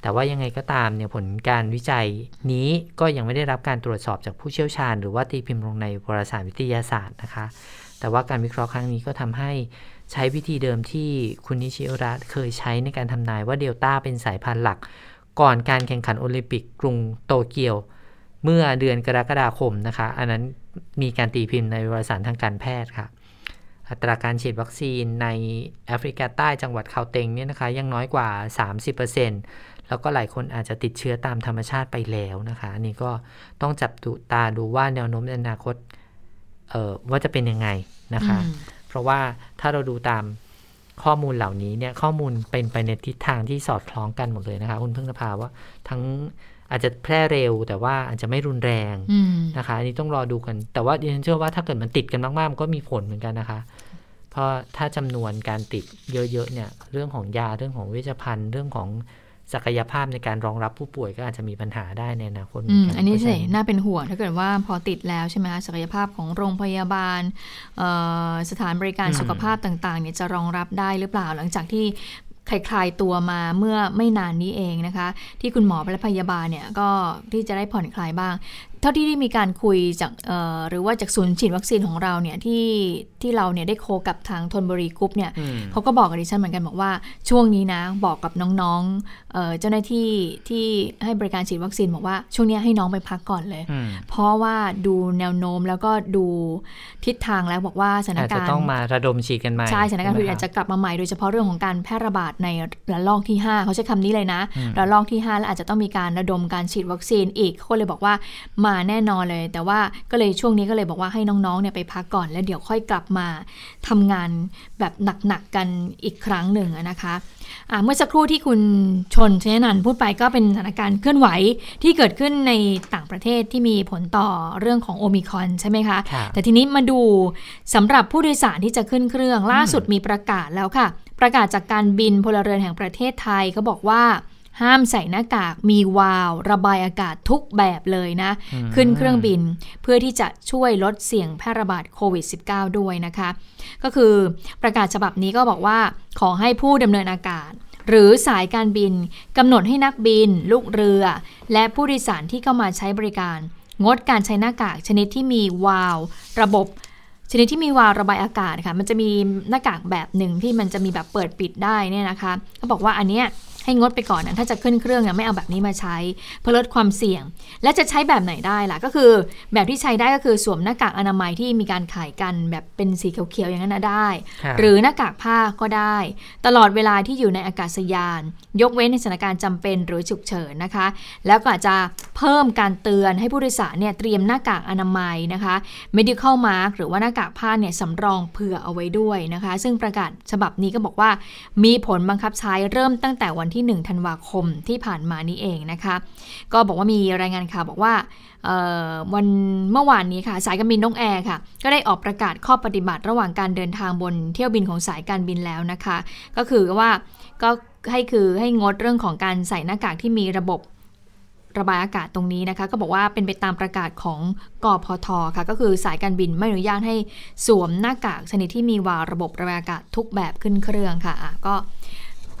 แต่ว่ายังไงก็ตามเนี่ยผลการวิจัยนี้ก็ยังไม่ได้รับการตรวจสอบจากผู้เชี่ยวชาญ หรือว่าตีพิมพ์ลงในวารสารวิทยาศาสตร์นะคะ แต่ว่าการวิเคราะห์ครั้งนี้ก็ทำให้ใช้วิธีเดิมที่คุณนิชิโอระเคยใช้ในการทำนายว่าเดลต้าเป็นสายพันธุ์หลัก ก่อนการแข่งขันโอลิมปิกกรุงโตเกียว เมื่อเดือนกรกฎาคมนะคะ อันนั้นมีการตีพิมพ์ในวารสารทางการแพทย์ค่ะ อัตราการฉีดวัคซีนในแอฟริกาใต้จังหวัดคาเตงเนี่ยนะคะ ยังน้อยกว่า 30%แล้วก็หลายคนอาจจะติดเชื้อตามธรรมชาติไปแล้วนะคะ อันนี้ก็ต้องจับตาดูว่าแนวโน้มในอนาคตเอ่อว่าจะเป็นยังไงนะคะ เพราะว่าถ้าเราดูตามข้อมูลเหล่านี้เนี่ยข้อมูลเป็นไปในทิศทางที่สอดคล้องกันหมดเลยนะคะ คุณพึ่งนภาว่าทั้ง อาจจะแพร่เร็วแต่ว่าอาจจะไม่รุนแรงนะคะ อันนี้ต้องรอดูกัน แต่ว่าดิฉันเชื่อว่าถ้าเกิดมันติดกันมากๆมันก็มีผลเหมือนกันนะคะ เพราะถ้าจำนวนการติดเยอะๆเนี่ย เรื่องของยาเรื่องของเวชภัณฑ์เรื่องของศักยภาพในการรองรับผู้ป่วยก็อาจจะมีปัญหาได้ในอนาคตเหมือนกันอันนี้สิน่าเป็นห่วงถ้าเกิดว่าพอติดแล้วใช่ไหมคะศักยภาพของโรงพยาบาลสถานบริการสุขภาพต่างๆเนี่ยจะรองรับได้หรือเปล่า หลังจากที่ คลายตัวมาเมื่อไม่นานนี้เองนะคะ ที่คุณหมอและพยาบาลเนี่ยก็ที่จะได้ผ่อนคลายบ้าง ท่าที่ได้มีการคุยจากหรือว่าจากศูนย์ฉีดวัคซีนของเราเนี่ยที่ที่เราเนี่ยได้ co กับทางธนบุรีกรุ๊ปเนี่ยเขาก็บอกกับดิฉันเหมือนกันบอกว่าช่วงนี้นะบอกกับน้องๆเจ้าหน้าที่ที่ให้บริการฉีดวัคซีนบอกว่าช่วงนี้ให้น้องไปพักก่อนเลย เพราะว่าดูแนวโน้มแล้วก็ดูทิศทางแล้วบอกว่าสถานการณ์จะต้องมาระดมฉีดกันใหม่ใช่สถานการณ์โควิดอาจจะกลับมาใหม่โดยเฉพาะเรื่องของการแพร่ระบาดในระลอกที่ 5 เขาใช้คำนี้เลยนะระลอกที่ 5 แล้วอาจจะต้องมีการระดมการฉีดวัคซีนอีกเขาเลยบอกว่ามาแน่นอนเลย แต่ว่าก็เลยช่วงนี้ก็เลยบอกว่าให้น้องๆเนี่ยไปพักก่อน แล้วเดี๋ยวค่อยกลับมาทำงานแบบหนักๆกันอีกครั้งหนึ่งนะคะเมื่อสักครู่ที่คุณชนเชนันพูดไปก็เป็นสถานการณ์เคลื่อนไหวที่เกิดขึ้นในต่างประเทศที่มีผลต่อเรื่องของโอมิคอนใช่ไหมคะแต่ทีนี้มาดูสำหรับผู้โดยสารที่จะขึ้นเครื่องล่าสุดมีประกาศแล้วค่ะ ประกาศจากการบินพลเรือนแห่งประเทศไทยก็บอกว่า ห้ามใส่หน้ากากมีวาลวระบายอากาศทุกแบบเลยนะ ขึ้นเครื่องบินเพื่อที่จะช่วยลดเสี่ยงแพร่ระบาดโควิด -19 ด้วยนะคะ ก็คือประกาศฉบับนี้ก็บอกว่าขอให้ผู้ดำเนินอากาศหรือสายการบินกำหนดให้นักบิน ลูกเรือ และผู้โดยสารที่เข้ามาใช้บริการ งดการใช้หน้ากากชนิดที่มีวาลวระบบ ชนิดที่มีวาลวระบายอากาศค่ะ มันจะมีหน้ากากแบบหนึ่งที่มันจะมีแบบเปิดปิดได้เนี่ยนะคะเขาบอกว่าอันเนี้ย ให้งดไปก่อนนะถ้าจะขึ้นเครื่องเนี่ยไม่เอาแบบนี้มาใช้เพื่อลดความเสี่ยง และจะใช้แบบไหนได้ล่ะก็คือแบบที่ใช้ได้ก็คือสวมหน้ากากอนามัยที่มีการขายกันแบบเป็นสีเขียวๆอย่างนั้นนะได้ หรือหน้ากากผ้าก็ได้ ตลอดเวลาที่อยู่ในอากาศยาน ยกเว้นในสถานการณ์จำเป็นหรือฉุกเฉินนะคะ แล้วก็อาจจะเพิ่มการเตือนให้ผู้โดยสารเนี่ยเตรียมหน้ากากอนามัยนะคะ medical mask หรือว่าหน้ากากผ้าเนี่ยสำรองเผื่อเอาไว้ด้วยนะคะ ซึ่งประกาศฉบับนี้ก็บอกว่า มีผลบังคับใช้เริ่มตั้งแต่วันที่ที่ 1 ธันวาคมที่ผ่านมานี้เองนะคะ ก็บอกว่ามีรายงานข่าวบอกว่าวันเมื่อวานนี้ค่ะสายการบินนกแอร์ค่ะ ก็ได้ออกประกาศข้อปฏิบัติระหว่างการเดินทางบนเที่ยวบินของสายการบินแล้วนะคะ ก็คือว่าก็ให้คือให้งดเรื่องของการใส่หน้ากากที่มีระบบระบายอากาศตรงนี้นะคะ ก็บอกว่าเป็นไปตามประกาศของกอพทค่ะ ก็คือสายการบินไม่อนุญาตให้สวมหน้ากากชนิดที่มีวาระบบระบายอากาศทุกแบบขึ้นเครื่องค่ะะก็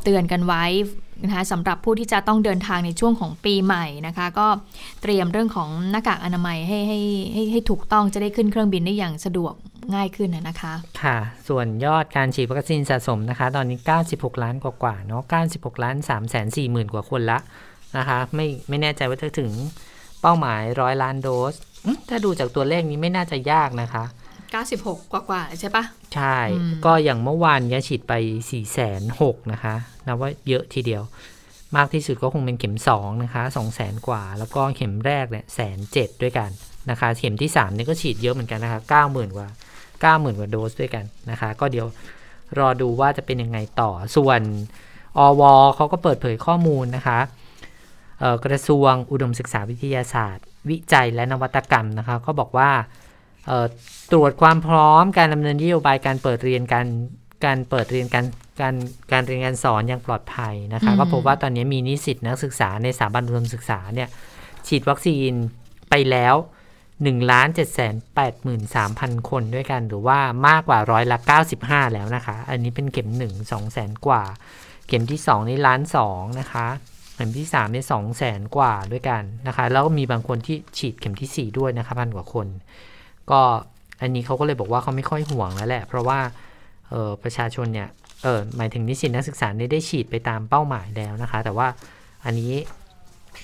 เตือนกันไว้นะคะสำหรับผู้ที่จะต้องเดินทางในช่วงของปีใหม่นะคะ ก็เตรียมเรื่องของหน้ากากอนามัยให้ให้ให้ให้ถูกต้องจะได้ขึ้นเครื่องบินได้อย่างสะดวกง่ายขึ้นนะคะ ค่ะ ส่วนยอดการฉีดวัคซีนสะสมนะคะ ตอนนี้ 96 ล้านกว่าๆเนาะ96 ล้าน3แสน4หมื่นกว่าคนละนะคะ ไม่ไม่แน่ใจว่าจะถึงเป้าหมายร้อยล้านโดสถ้าดูจากตัวเลขนี้ไม่น่าจะยากนะคะ 96 กว่ากว่าใช่ปะใช่ ก็อย่างเมื่อวานนี้ฉีดไป4ี่แสนหกนะคะนับว่าเยอะทีเดียว มากที่สุดก็คงเป็นเข็ม 2 นะคะ2 0 0แสนกว่า แล้วก็เข็มแรกเนี่ยแสนเจ็ดด้วยกันนะคะ เข็มที่3เนี่ยก็ฉีดเยอะเหมือนกันนะคะ 90,000 กว่า 90,000 กว่าโดสด้วยกันนะคะ ก็เดี๋ยวรอดูว่าจะเป็นยังไงต่อส่วนอวเขาก็เปิดเผยข้อมูลนะคะกระทรวงอุดมศึกษาวิทยาศาสตร์ วิจัยและนวัตกรรมนะคะ ก็บอกว่า ตรวจความพร้อมการดำเนินนโยบายการเปิดเรียนการการเปิดเรียนการการการเรียนการสอนอย่างปลอดภัยนะคะก็พบว่าตอนนี้มีนิสิตนักศึกษาในสถาบันอุดมศึกษาเนี่ยฉีดวัคซีนไปแล้ว1ล้าน7แสน8 3 0 0 0 คนด้วยกัน หรือว่ามากกว่าร้อยละ95 แล้วนะคะ อันนี้เป็นเข็ม 1 2แสนกว่า เข็มที่ 2 นี่ล้าน2นะคะ เข็มที่3นี่2แสนกว่าด้วยกันนะคะ แล้วก็มีบางคนที่ฉีดเข็มทีสี่4 ด้วยนะคะพันกว่าคน ก็อันนี้เขาก็เลยบอกว่าเขาไม่ค่อยห่วงแล้วแหละ เพราะว่าเออประชาชนเนี่ยเออหมายถึงนิสิตนักศึกษาได้ฉีดไปตามเป้าหมายแล้วนะคะ แต่ว่าอันนี้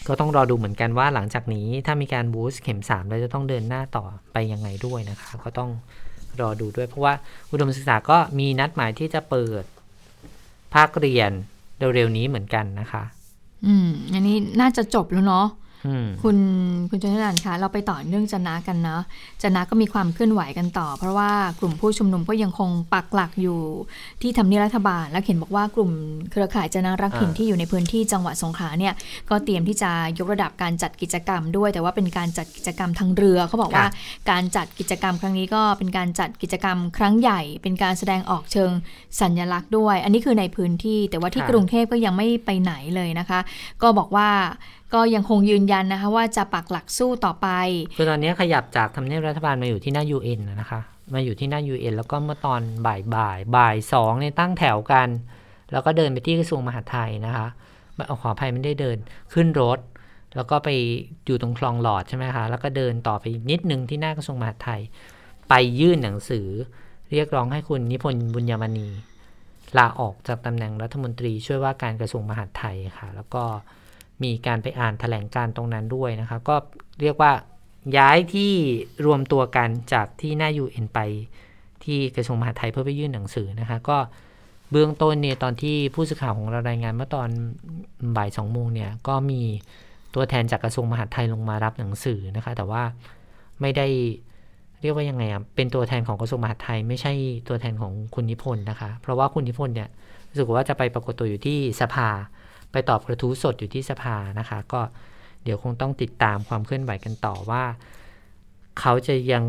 ก็ต้องรอดูเหมือนกันว่าหลังจากนี้ถ้ามีการบูสต์เข็ม3แล้วจะต้องเดินหน้าต่อไปยังไงด้วยนะคะ ก็ต้องรอดูด้วย เพราะว่าอุดมศึกษาก็มีนัดหมายที่จะเปิดภาคเรียนเร็วๆนี้เหมือนกันนะคะ อืม อันนี้น่าจะจบแล้วเนาะ คุณคุณชนนันท์คะเราไปต่อเรื่องจะนะกันเนาะจะนะก็มีความเคลื่อนไหวกันต่อ เพราะว่ากลุ่มผู้ชุมนุมก็ยังคงปักหลักอยู่ที่ทำเนียบรัฐบาล แล้วเห็นบอกว่ากลุ่มเครือข่ายจะนะรักถิ่นอ่าที่อยู่ในพื้นที่จังหวัดสงขลาเนี่ยก็เตรียมที่จะยกระดับการจัดกิจกรรมด้วย แต่ว่าเป็นการจัดกิจกรรมทางเรือเขาบอกว่าการจัดกิจกรรมครั้งนี้ก็เป็นการจัดกิจกรรมครั้งใหญ่ เป็นการแสดงออกเชิงสัญลักษณ์ด้วย อันนี้คือในพื้นที่ แต่ว่าที่ค่ะกรุงเทพก็ยังไม่ไปไหนเลยนะคะ ก็บอกว่า ก็ยังคงยืนยันนะคะว่าจะปักหลักสู้ต่อไป คือตอนนี้ขยับจากทำเนียบรัฐบาลมาอยู่ที่หน้า UN นะนะคะ มาอยู่ที่หน้า UN แล้วก็เมื่อตอนบ่ายบ่ายบ่ายสองเนี่ยตั้งแถวกัน แล้วก็เดินไปที่กระทรวงมหาดไทยนะคะไม่เอาขออภัยไม่ได้เดินขึ้นรถ แล้วก็ไปอยู่ตรงคลองหลอดใช่ไหมคะแล้วก็เดินต่อไปนิดนึงที่หน้ากระทรวงมหาดไทย ไปยื่นหนังสือ เรียกร้องให้คุณนิพนธ์บุญยมณีลาออกจากตำแหน่งรัฐมนตรีช่วยว่าการกระทรวงมหาดไทยค่ะ แล้วก็ มีการไปอ่านแถลงการณ์ตรงนั้นด้วยนะคะก็เรียกว่าย้ายที่รวมตัวกันจากที่หน้า UN ไปที่กระทรวงมหาดไทยเพื่อไปยื่นหนังสือนะคะก็เบื้องต้นเนี่ยตอนที่ผู้สื่อข่าวของเรารายงานเมื่อตอนบ่ายสองโมงเนี่ยก็มีตัวแทนจากกระทรวงมหาดไทยลงมารับหนังสือนะคะ แต่ว่าไม่ได้เรียกว่ายังไงอะเป็นตัวแทนของกระทรวงมหาดไทย ไม่ใช่ตัวแทนของคุณนิพนธ์นะคะ เพราะว่าคุณนิพนธ์เนี่ยรู้สึกว่าจะไปปรากฏตัวอยู่ที่สภา ไปตอบกระทู้สดอยู่ที่สภานะคะ ก็เดี๋ยวคงต้องติดตามความเคลื่อนไหวกันต่อว่า เขาจะยัง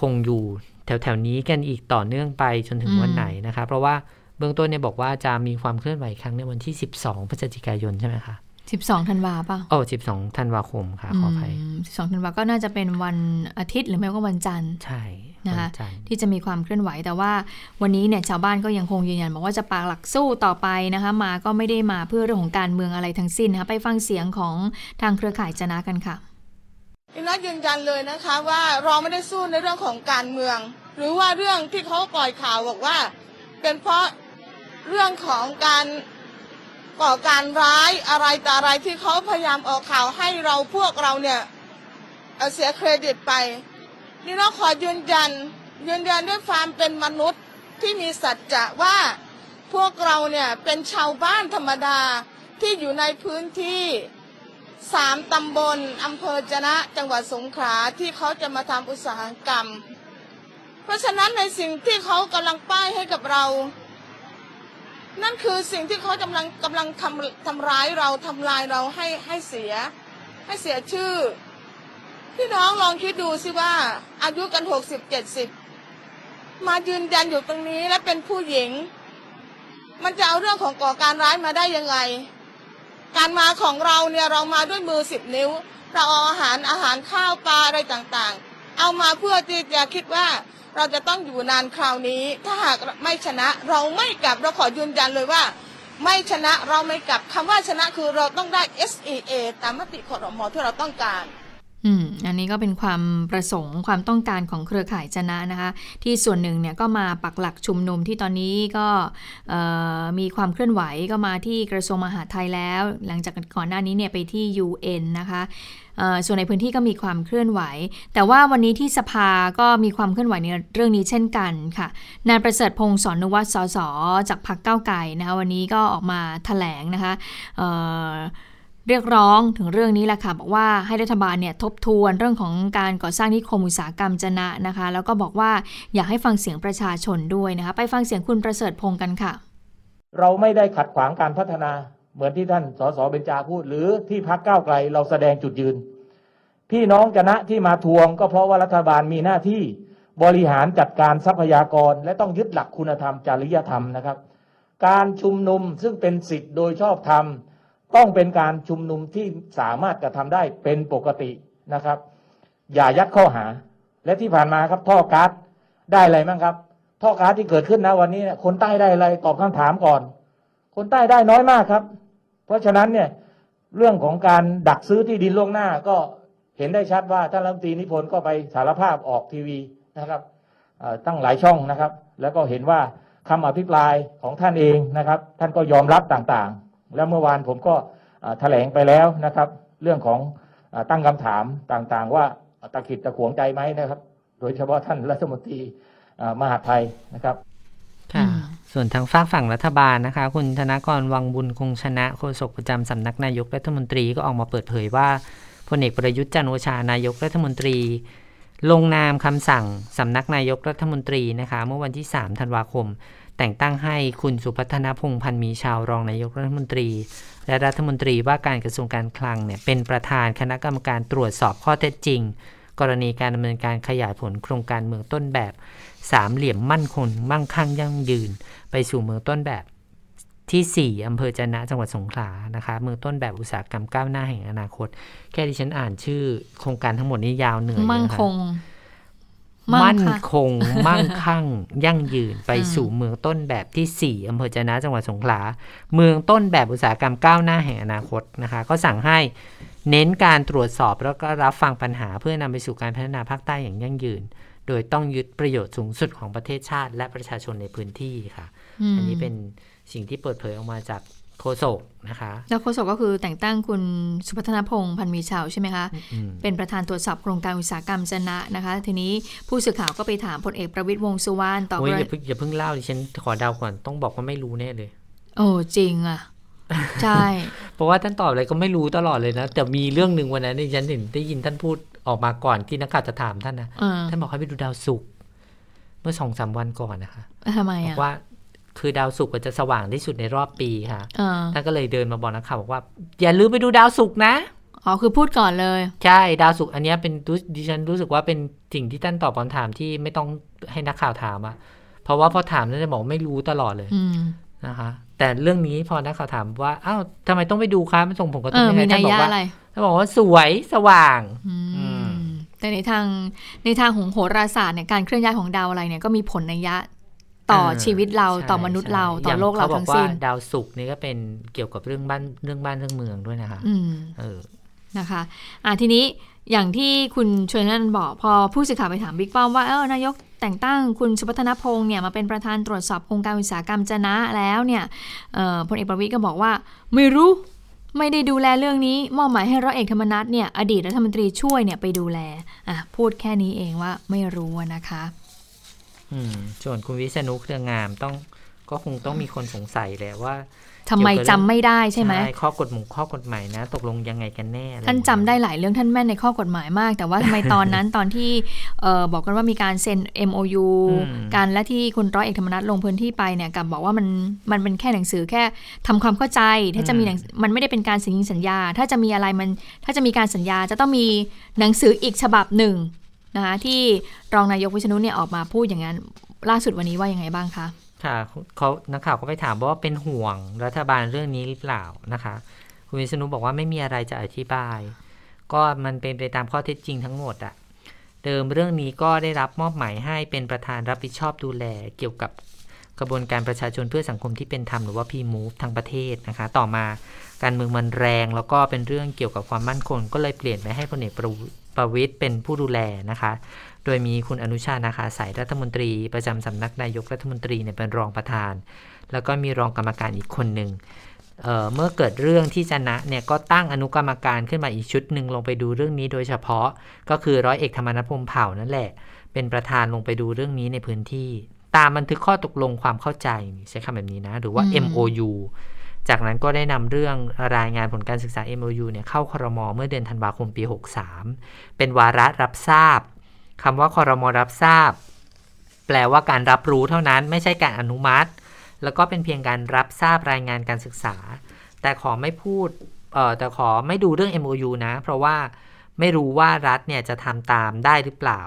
คงอยู่แถวๆนี้กันอีกต่อเนื่องไปจนถึงวันไหนนะคะ เพราะว่าเบื้องต้นเนี่ยบอกว่าจะมีความเคลื่อนไหวครั้งในวันที่ 12พฤศจิกายนใช่ไหมคะ 12ธันวาป่ะโอ้12ธันวาคมค่ะขออภัยม12ธันวาก็น่าจะเป็นวันอาทิตย์หรือไม่ก็วันจันทร์ใช่นะคะวันจันทร์ที่จะมีความเคลื่อนไหวแต่ว่าวันนี้เนี่ยชาวบ้านก็ยังคงยืนยันบอกว่าจะปากหลักสู้ต่อไปนะคะมาก็ไม่ได้มาเพื่อเรื่องของการเมืองอะไรทั้งสิ้นนะคะไปฟังเสียงของทางเครือข่ายจนะกันค่ะอินัทยืนยันเลยนะคะว่าเราไม่ได้สู้ในเรื่องของการเมือง หรือว่าเรื่องที่เขาปล่อยข่าวบอกว่า เป็นเพราะเรื่องของการ ก่อการร้ายอะไรแต่อะไรที่เขาพยายามออกข่าวให้เราพวกเราเนี่ยเเสียเครดิตไป นี่เราขอยืนยัน ยืนยันด้วยความเป็นมนุษย์ที่มีสัจจะว่าพวกเราเนี่ยเป็นชาวบ้านธรรมดาที่อยู่ในพื้นที่สามตำบลอำเภอจนะจังหวัดสงขลาที่เขาจะมาทำอุตสาหกรรม เพราะฉะนั้นในสิ่งที่เขากำลังป้ายให้กับเรา นั่นคือสิ่งที่เขากำลังกำลังทำทำร้ายเราทำลายเราให้ให้เสีย ให้เสียชื่อ พี่น้องลองคิดดูสิว่า อายุกันหกสิบเจ็ดสิบมายืนยันอยู่ตรงนี้และเป็นผู้หญิง มันจะเอาเรื่องของก่อการร้ายมาได้ยังไง การมาของเราเนี่ยเรามาด้วยมือสิบนิ้ว เราเอาอาหารอาหารข้าวปลาอะไรต่างๆ เอามาเพื่อที่จะคิดว่า เราจะต้องอยู่นานคราวนี้ ถ้าหากไม่ชนะเราไม่กลับเราขอยืนยันเลยว่า ไม่ชนะเราไม่กลับคำว่าชนะคือเราต้องได้ SEA ตามมติคอรมอที่เราต้องการ อืมอันนี้ก็เป็นความประสงค์ความต้องการของเครือข่ายจนะนะคะ ที่ส่วนหนึ่งเนี่ยก็มาปักหลักชุมนุมที่ตอนนี้ก็มีความเคลื่อนไหวก็มาที่กระทรวงมหาดไทยแล้ว หลังจากก่อนหน้านี้เนี่ยไปที่ UN นะคะส่วนในพื้นที่ก็มีความเคลื่อนไหว แต่ว่าวันนี้ที่สภาก็มีความเคลื่อนไหวในเรื่องนี้เช่นกันค่ะ นายประเสริฐพงศ์สอนนุวัฒน์สสจากพรรคก้าวไกลนะคะวันนี้ก็ออกมาแถลงนะคะ เรียกร้องถึงเรื่องนี้แหละค่ะบอกว่าให้รัฐบาลเนี่ยทบทวนเรื่องของการก่อสร้างนิคมอุตสาหกรรมจนะนะคะ แล้วก็บอกว่าอยากให้ฟังเสียงประชาชนด้วยนะคะ ไปฟังเสียงคุณประเสริฐพงศ์กันค่ะ เราไม่ได้ขัดขวางการพัฒนาเหมือนที่ท่านสสเบญจาพูด หรือที่พักก้าวไกลเราแสดงจุดยืน พี่น้องจนะที่มาทวง ก็เพราะว่ารัฐบาลมีหน้าที่บริหารจัดการทรัพยากร และต้องยึดหลักคุณธรรมจริยธรรมนะครับ การชุมนุมซึ่งเป็นสิทธิ์โดยชอบธรรม ต้องเป็นการชุมนุมที่สามารถกระทำได้เป็นปกตินะครับ อย่ายัดข้อหา และที่ผ่านมาครับท่อก๊าซได้อะไรบ้างครับ ท่อก๊าซที่เกิดขึ้นนะวันนี้เนี่ยคนใต้ได้อะไรตอบคำถามก่อน คนใต้ได้น้อยมากครับ เพราะฉะนั้นเนี่ยเรื่องของการดักซื้อที่ดินล่วงหน้าก็เห็นได้ชัดว่าท่านรัฐมนตรีนิพนธ์ก็ไปสารภาพออกทีวีนะครับตั้งหลายช่องนะครับ แล้วก็เห็นว่าคำอภิปรายของท่านเองนะครับ ท่านก็ยอมรับต่างๆ แล้วเมื่อวานผมก็แถลงไปแล้วนะครับ เรื่องของอตั้งคำถามต่างๆ ว่าตะขิดตะขวงใจไหมนะครับ โดยเฉพาะท่านรัฐมนตรีมหาไทยนะครับค่ะส่วนทางฝากฝั่งรัฐบาลนะคะ คุณธนกรวังบุญคงชนะโฆษกประจำสำนักนายกรัฐมนตรีก็ออกมาเปิดเผยว่าพลเอกประยุทธ์จันโอชานายกรัฐมนตรี ลงนามคำสั่งสำนักนายกรัฐมนตรีนะคะ เมื่อวันที่ 3 ธันวาคม แต่งตั้งให้คุณสุพัฒนพงพันธ์มีชาวรองนายกรัฐมนตรี และรัฐมนตรีว่าการกระทรวงการคลังเนี่ยเป็นประธานคณะกรรมการตรวจสอบข้อเท็จจริง กรณีการดำเนินการขยายผลโครงการเมืองต้นแบบสามเหลี่ยมมั่นคงมั่งคั่งยั่งยืน ไปสู่เมืองต้นแบบที่ 4 อำเภอจนะจังหวัดสงขลานะคะเมืองต้นแบบอุตสาหกรรมก้าวหน้าแห่งอนาคต แค่ที่ฉันอ่านชื่อโครงการทั้งหมดนี้ยาวเหนื่อยมั่งคะคง มั่นค่ะคง มั่งคั่ง ยั่งยืนไปสู่เมืองต้นแบบที่ 4อำเภอจะนะจังหวัดสงขลา เมืองต้นแบบอุตสาหกรรมก้าวหน้าแห่งอนาคตนะคะก็สั่งให้เน้นการตรวจสอบแล้วก็รับฟังปัญหาเพื่อนำไปสู่การพัฒนาภาคใต้อย่างยั่งยืน โดยต้องยึดประโยชน์สูงสุดของประเทศชาติ และประชาชนในพื้นที่ค่ะมอันนี้เป็นสิ่งที่เปิดเผยออกมาจาก โฆษกนะคะ แล้วโฆษกก็คือแต่งตั้งคุณสุพัฒนพงษ์พันธ์มีชาวใช่ไหมคะอืมเป็นประธานตรวจสอบโครงการอุตสาหกรรมจนะ นะคะ ทีนี้ผู้สื่อข่าวก็ไปถามพลเอกประวิตยวงษ์สุวรรณต่อโอ้ยกรอย่าณีเพิ่งอย่าเพิ่งเล่าดิฉันขอเดาก่อนต้องบอกว่าไม่รู้แน่เลย โอ้จริงอะใช่ เพราะว่าท่านตอบอะไรก็ไม่รู้ตลอดเลยนะ แต่มีเรื่องหนึ่งวันนั้นที่ฉันเห็นได้ยินท่านพูดออกมาก่อนที่นักข่าวจะถามท่านนะเออท่านบอกให้ไปดูดาวศุกร์เมื่อสองสามวันก่อนนะคะทำไมบออะกว่า คือดาวศุกร์มันจะสว่างที่สุดในรอบปีค่ะเออท่านก็เลยเดินมาบอกนักข่าวบอกว่า อย่าลืมไปดูดาวศุกร์นะอ๋อคือพูดก่อนเลย ใช่ดาวศุกร์อันเนี้ยเป็นรู้ดิฉันรู้สึกว่าเป็นสิ่งที่ท่านตอบคำถามที่ไม่ต้องให้นักข่าวถามอะเพราะว่าพอถามท่านจะบอกไม่รู้ตลอดเลยอืมนะคะ แต่เรื่องนี้พอนักข่าวถามว่าอ้าวทำไมต้องไปดูคะมันส่งผลกระเอทบอยังไงมีท่านันยบอกยะว่าอะไรท่านบอกว่าสวยสว่างอืมอืมแต่ในทางในทางของโหราศาสตร์เนี่ยการเคลื่อนย้ายของดาวอะไรเนี่ยก็มีผลนัยยะ ต่ออาชีวิตเราใช่ต่อมนุษย์เราใช่ต่อโลกเราย่ทั้งขบอสิ้นว่าดาวศุกร์นี่ก็เป็นเกี่ยวกับเรื่องบ้านเรื่องบ้านเรื่องเมืองด้วยนะคะอืมเออนะคะอะทีนี้อย่างที่คุณชวนนันท์บอกพอผู้สื่อข่าวไปถามบิ๊กป้อมว่าเออนายกแต่งตั้งคุณสุพัฒนพงศ์เนี่ยมาเป็นประธานตรวจสอบโครงการอุตสาหกรรมจะนะแล้วเนี่ยเอ่อพลเอกประวิตยก็บอกว่าไม่รู้ไม่ได้ดูแลเรื่องนี้มอบหมายให้ร้อยเอกธรรมนัฐเนี่ยอดีตรัฐมนตรีช่วยเนี่ยไปดูแลอะพูดแค่นี้เองว่าไม่รู้อะนะคะ อืมส่วนคุณวิษณุเครืองามต้องก็คงต้องมีคนสงสัยแหละว่าทำไมจำไม่ได้ใช่ไหมข้อกฎหมงข้อกฎหมายนะ ตกลงยังไงกันแน่อะไรท่านจำอย่งได้เงี้ยหลายเรื่องท่านแม่นในข้อกฎหมายมาก แต่ว่าทำไมตอนนั้นตอนที่เอ่อบอกกันว่ามีการเซ็น MOU กันและที่คุณร้อยเอกธรรมนัฐลงพื้นที่ไปเนี่ยกับบอกว่ามันมันเป็นแค่หนังสือแค่ทำความเข้าใจ ถ้าจะมีหนังมันไม่ได้เป็นการสัญญาสัญญา ถ้าจะมีอะไรมันถ้าจะมีการสัญญาจะต้องมีหนังสืออีกฉบับหนึ่ง นะคะที่รองนายกวิษณุเนี่ยออกมาพูดอย่างนั้น ล่าสุดวันนี้ว่ายังไงบ้างคะค่ะเขานักข่าวก็ไปถามว่าเป็นห่วงรัฐบาลเรื่องนี้หรือเปล่านะคะ คุณวิษณุบอกว่าไม่มีอะไรจะอธิบาย ก็มันเป็นไปตามข้อเท็จจริงทั้งหมดอะเดิมเรื่องนี้ก็ได้รับมอบหมายให้เป็นประธานรับผิดชอบดูแล เกี่ยวกับกระบวนการประชาชนเพื่อสังคมที่เป็นธรรมหรือว่า P-MOVE ทั้งประเทศนะคะ ต่อมาการเมืองมันแรงแล้วก็เป็นเรื่องเกี่ยวกับความมั่นคงก็เลยเปลี่ยนไปให้พลเอกประ ประวิตยเป็นผู้ดูแลนะคะ โดยมีคุณอนุชานาคาสายรัฐมนตรีประจำสำนักนายกรัฐมนตรีเนี่ยเป็นรองประธาน แล้วก็มีรองกรรมการอีกคนหนึ่งเอ่อเมื่อเกิดเรื่องที่จะนะเนี่ยก็ตั้งอนุกรรมการขึ้นมาอีกชุดหนึ่งลงไปดูเรื่องนี้โดยเฉพาะก็คือร้อยเอกธรรมนัฐพรหมเผ่านั่นแหละ เป็นประธานลงไปดูเรื่องนี้ในพื้นที่ ตามบันทึกข้อตกลงความเข้าใจใช้คำแบบนี้นะ หรือว่าอืม MOU จากนั้นก็ได้นำเรื่องรายงานผลการศึกษา MOU เนี่ยเข้าครมเมื่อเดือนธันวาคมปี 63 เป็นวาระรับทราบคำว่าคอรมอรับทราบ แปลว่าการรับรู้เท่านั้นไม่ใช่การอนุมัติ แล้วก็เป็นเพียงการรับทราบรายงานการศึกษา แต่ขอไม่พูดเอ่อแต่ขอไม่ดูเรื่อง MOU นะ เพราะว่าไม่รู้ว่ารัฐเนี่ยจะทำตามได้หรือเปล่า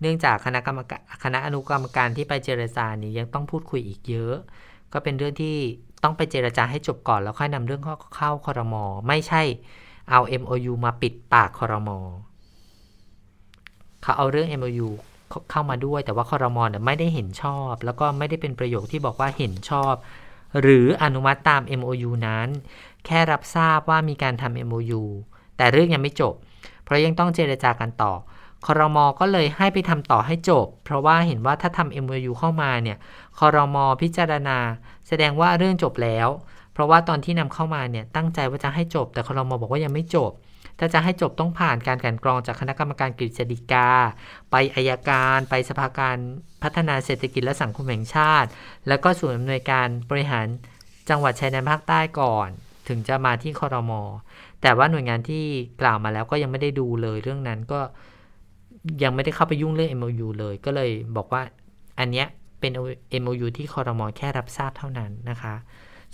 เนื่องจากคณะกรรมการคณะอนุกรรมการที่ไปเจรจานี้ยังต้องพูดคุยอีกเยอะ ก็เป็นเรื่องที่ ต้องไปเจรจาให้จบก่อนแล้วค่อยนำเรื่องเข้าคอรมอไม่ใช่เอา MOU มาปิดปากคอรมอเขาเอาเรื่อง MOU เข้ามาด้วย แต่ว่าคอรมอไม่ได้เห็นชอบ แล้วก็ไม่ได้เป็นประโยคที่บอกว่าเห็นชอบ หรืออนุมัติตาม MOU นั้น แค่รับทราบว่ามีการทำ MOU แต่เรื่องยังไม่จบ เพราะยังต้องเจรจากันต่อคอรมอก็เลยให้ไปทำต่อให้จบ เพราะว่าเห็นว่าถ้าทำ MOU เข้ามาเนี่ย คอรมอพิจารณา แสดงว่าเรื่องจบแล้ว เพราะว่าตอนที่นำเข้ามาเนี่ยตั้งใจว่าจะให้จบ แต่คอรมอบอกว่ายังไม่จบ ถ้าจะให้จบต้องผ่านการกันกรองจากคณะกรรมการกฤษฎีกา ไปอายการ ไปสภาการพัฒนาเศรษฐกิจและสังคมแห่งชาติ แล้วก็ส่วนอำนวยการบริหารจังหวัดชายแดนภาคใต้ก่อน ถึงจะมาที่คอรมอแต่ว่าหน่วยงานที่กล่าวมาแล้วก็ยังไม่ได้ดูเลยเรื่องนั้นก็ยังไม่ได้เข้าไปยุ่งเรื่อง MOU เลย ก็เลยบอกว่าอันเนี้ย เป็น MOU ที่คอรมอแค่รับทราบเท่านั้นนะคะ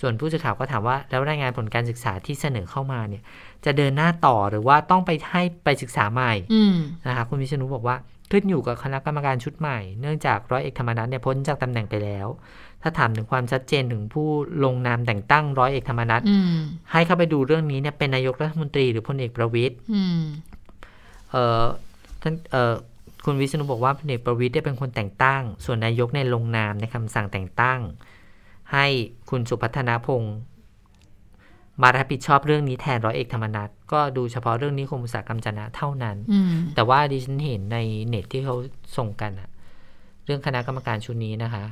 ส่วนผู้สื่อข่าวก็ถามว่า แล้วรายงานผลการศึกษาที่เสนอเข้ามาเนี่ย จะเดินหน้าต่อหรือว่าต้องไปให้ไปศึกษาใหม่นะคะคุณวิชนุบอกว่าขึ้นอยู่กับคณะกรรมการชุดใหม่ เนื่องจากร้อยเอกธรรมนัฐเนี่ยพ้นจากตำแหน่งไปแล้ว ถ้าถามถึงความชัดเจนถึงผู้ลงนามแต่งตั้งร้อยเอกธรรมนัฐให้เข้าไปดูเรื่องนี้เนี่ยเป็นนายกรัฐมนตรีหรือพลเอกประวิตยเอ่อท่านเอ่อ คุณวิษณุบอกว่าพลเอกประวิตยได้เป็นคนแต่งตั้ง ส่วนนายกในลงนามในคำสั่งแต่งตั้ง ให้คุณสุพัฒนาพงศ์มารับผิดชอบเรื่องนี้แทนร้อยเอกธรรมนัฐก็ดูเฉพาะเรื่องนี้คมอุตสาหกรรมจนะเท่านั้น แต่ว่าดิฉันเห็นในเน็ตที่เขาส่งกันอะเรื่องคณะกรรมการชุดนี้นะคะ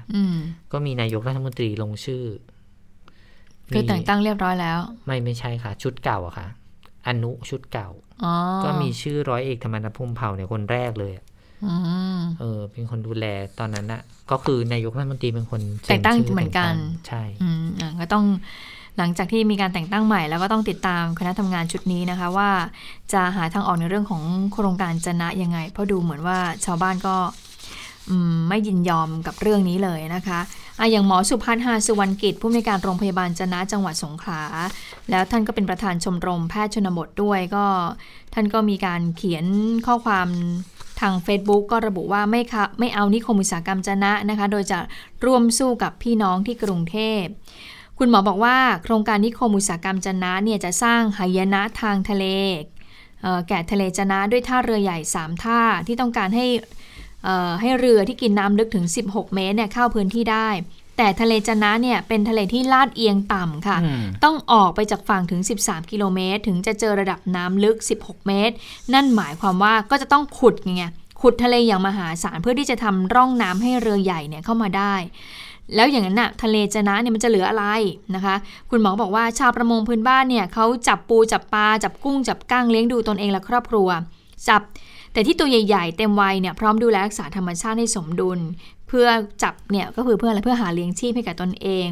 ก็มีนายกรัฐมนตรีลงชื่อ คือแต่งตั้งเรียบร้อยแล้ว ไม่ไม่ใช่ค่ะ ชุดเก่าอะค่ะ อนุชุดเก่าก็มีชื่อร้อยเอกธรรมนัฐพมเผ่าเนี่ยคนแรกเลย เออ เป็นคนดูแลตอนนั้นนะก็คือนายกรัฐมนตรีเป็นคนแต่งตั้งเหมือนกัน ใช่อืมก็ต้องหลังจากที่มีการแต่งตั้งใหม่ แล้วก็ต้องติดตามคณะทำงานชุดนี้นะคะ ว่าจะหาทางออกในเรื่องของโครงการจนะยังไง เพราะดูเหมือนว่าชาวบ้านก็ไม่ยินยอมกับเรื่องนี้เลยนะคะอะอย่างหมอสุพัฒน์หาสุวรรณกิจผู้อำนวยการโรงพยาบาลจนะจังหวัดสงขลา แล้วท่านก็เป็นประธานชมรมแพทย์ชนบทด้วยก็ ท่านก็มีการเขียนข้อความ ทาง Facebook ก็ระบุว่าไม่ค่ะไม่เอานิคมอุตสาหกรรมจนะนะคะ โดยจะร่วมสู้กับพี่น้องที่กรุงเทพคุณหมอบอกว่าโครงการนิคมอุตสาหกรรมจนะเนี่ยจะสร้างหายนะทางทะเลแก่ทะเลจนะด้วยท่าเรือใหญ่ 3 ท่าที่ต้องการให้ให้เรือที่กินน้ำลึกถึง 16 เมตรเนี่ยเข้าพื้นที่ได้ แต่ทะเลจะนะเนี่ยเป็นทะเลที่ลาดเอียงต่ำค่ะ ต้องออกไปจากฝั่งถึง 13 กิโลเมตร ถึงจะเจอระดับน้ำลึก 16 เมตร นั่นหมายความว่าก็จะต้องขุดไงขุดทะเลอย่างมหาศาลเพื่อที่จะทำร่องน้ำให้เรือใหญ่เนี่ยเข้ามาได้แล้วอย่างนั้นน่ะทะเลจะนะเนี่ยมันจะเหลืออะไรนะคะ คุณหมอบอกว่าชาวประมงพื้นบ้านเนี่ยเขาจับปูจับปลาจับกุ้งจับกั้งเลี้ยงดูตนเองและครอบครัว จับ แต่ที่ตัวใหญ่ ๆ เต็มวัยเนี่ยพร้อมดูแลรักษาธรรมชาติให้สมดุล เพื่อจับเนี่ยก็คือเพื่ออะไรเพื่อหาเลี้ยงชีพให้กับตนเอง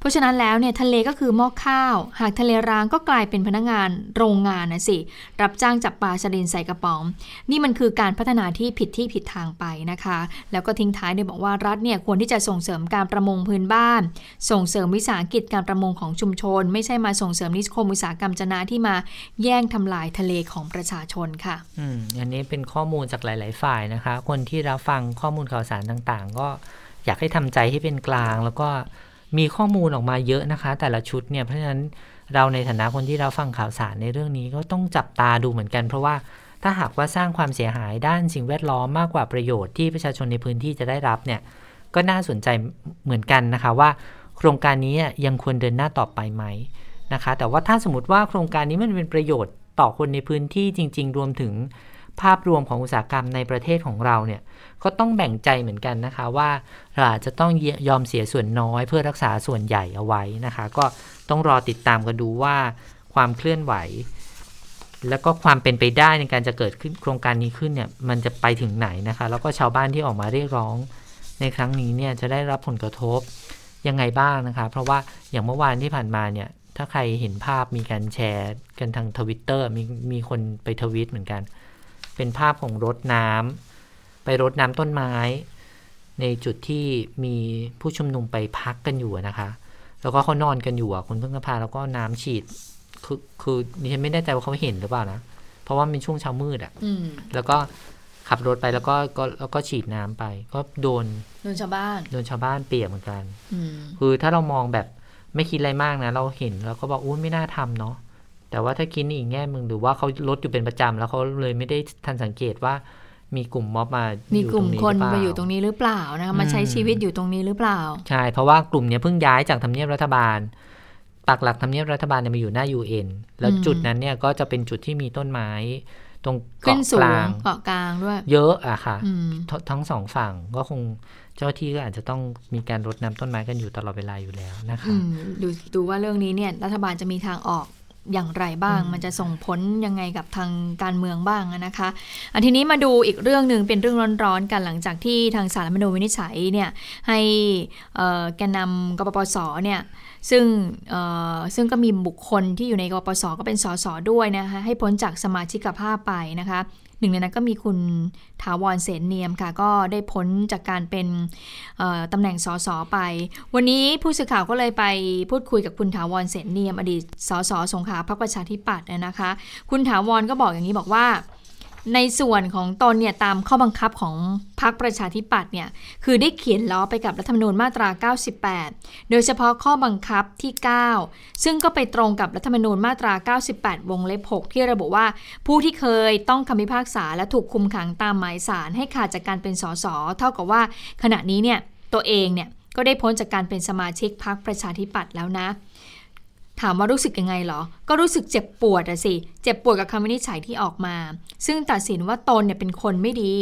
เพราะฉะนั้นแล้วเนี่ยทะเลก็คือหม้อข้าว หากทะเลร้างก็กลายเป็นพนักงานโรงงานนะสิ รับจ้างจับปลาสลินใส่กระป๋อง นี่มันคือการพัฒนาที่ผิดที่ผิดทางไปนะคะ แล้วก็ทิ้งท้ายโดยบอกว่ารัฐเนี่ยควรที่จะส่งเสริมการประมงพื้นบ้าน ส่งเสริมวิสาหกิจการประมงของชุมชน ไม่ใช่มาส่งเสริมนิคมอุตสาหกรรมจนาที่มาแย่งทำลายทะเลของประชาชนค่ะอืมอันนี้เป็นข้อมูลจากหลาย ๆ ฝ่ายนะคะ คนที่รับฟังข้อมูลข่าวสารต่าง ๆ ก็อยากให้ทำใจให้เป็นกลางแล้วก็ มีข้อมูลออกมาเยอะนะคะ แต่ละชุดเนี่ยเพราะฉะนั้นเราในฐานะคนที่เราฟังข่าวสารในเรื่องนี้ก็ต้องจับตาดูเหมือนกัน เพราะว่าถ้าหากว่าสร้างความเสียหายด้านสิ่งแวดล้อมมากกว่าประโยชน์ที่ประชาชนในพื้นที่จะได้รับเนี่ยก็น่าสนใจเหมือนกันนะคะว่า โครงการนี้ยังควรเดินหน้าต่อไปไหมนะคะ แต่ว่าถ้าสมมติว่าโครงการนี้มันเป็นประโยชน์ต่อคนในพื้นที่จริง ๆ รวมถึงภาพรวมของอุตสาหกรรมในประเทศของเราเนี่ย ก็ต้องแบ่งใจเหมือนกันนะคะว่าเราอาจจะต้องยอมเสียส่วนน้อยเพื่อรักษาส่วนใหญ่เอาไว้นะคะ ก็ต้องรอติดตามกันดูว่าความเคลื่อนไหว แล้วก็ความเป็นไปได้ในการจะเกิดขึ้นโครงการนี้ขึ้นเนี่ยมันจะไปถึงไหนนะคะ แล้วก็ชาวบ้านที่ออกมาเรียกร้องในครั้งนี้เนี่ยจะได้รับผลกระทบยังไงบ้างนะคะ เพราะว่าอย่างเมื่อวานที่ผ่านมาเนี่ยถ้าใครเห็นภาพมีการแชร์กันทางทวิตเตอร์มีมีคนไปทวิตเหมือนกัน เป็นภาพของรถน้ำไป รดน้ำต้นไม้ ในจุดที่มีผู้ชุมนุมไปพักกันอยู่นะคะ แล้วก็เขานอนกันอยู่อะคุณเพิ่งพาแล้วก็น้ำฉีด คือคือดิฉันไม่แน่ใจว่าเขาเห็นหรือเปล่านะ เพราะว่าเป็นช่วงเช้ามืดอะแล้วก็ขับรถไปแล้วก็ก็แล้วก็ฉีดน้ำไป ก็โดนโดนชาวบ้านโดนชาวบ้านเปียกเหมือนกันอืมคือถ้าเรามองแบบไม่คิดอะไรมากนะ เราเห็นเราก็บอกอุ้ยไม่น่าทำเนาะแต่ว่าถ้าคิดในอีกแง่มึงหรือว่าเขาลดอยู่เป็นประจำแล้วเขาเลยไม่ได้ทันสังเกตว่า มีกลุ่มม็อบมามีมีกลุ่มคนมาอยู่ตรงนี้หรือเปล่านะคะมาใช้อืมชีวิตอยู่ตรงนี้หรือเปล่า ใช่ เพราะว่ากลุ่มเนี้ยเพิ่งย้ายจากทำเนียบรัฐบาล ปักหลักทำเนียบรัฐบาลเนี่ยมาอยู่หน้า UN แล้วอืมจุดนั้นเนี่ยก็จะเป็นจุดที่มีต้นไม้ ตรงขึ้เกาะนสูกงลางเกาะกลางด้วย เยอะอะค่ะอืมททั้งสองฝั่งก็คงเจ้าหน้าที่ก็อาจจะต้องมีการรดน้ำต้นไม้กันอยู่ตลอดเวลาอยู่แล้วนะคะอืมดูดูว่าเรื่องนี้เนี่ยรัฐบาลจะมีทางออก อย่างไรบ้างอืมมันจะส่งผลยังไงกับทางการเมืองบ้างนะคะอันทีนี้มาดูอีกเรื่องหนึ่งเป็นเรื่องร้อนๆกันหลังจากที่ทางสารรัฐธรรมนูญวินิจฉัยเนี่ยให้เอ่อแกนนำกปปสเนี่ยซึ่งเอ่อซึ่งก็มีบุคคลที่อยู่ในกปปสก็เป็นสสด้วยนะคะให้พ้นจากสมาชิกภาพไปนะคะ หนึ่งในนั้นก็มีคุณถาวรเสนเนียมค่ะ ก็ได้พ้นจากการเป็นตำแหน่งสสไป วันนี้ผู้สื่อข่าวก็เลยไปพูดคุยกับคุณถาวรเสนเนียม อดีตสสสงขลาพรรคประชาธิปัตย์นะคะ คุณถาวรก็บอกอย่างนี้บอกว่า ในส่วนของตนเนี่ยตามข้อบังคับของพรรคประชาธิปัตย์เนี่ยคือได้เขียนล้อไปกับรัฐธรรมนูญมาตรา 98 โดยเฉพาะข้อบังคับที่ 9 ซึ่งก็ไปตรงกับรัฐธรรมนูญมาตรา 98 วงเล็บ 6 ที่ระบุว่า ผู้ที่เคยต้องคำพิพากษาและถูกคุมขังตามหมายสารให้ขาดจากการเป็นสสเท่ากับว่า ขณะนี้เนี่ยตัวเองเนี่ยก็ได้พ้นจากการเป็นสมาชิกพรรคประชาธิปัตย์แล้วนะ ถามว่ารู้สึกยังไงเหรอ ก็รู้สึกเจ็บปวดอะสิ เจ็บปวดกับคำวินิจฉัยที่ออกมา ซึ่งตัดสินว่าตนเนี่ยเป็นคนไม่ดี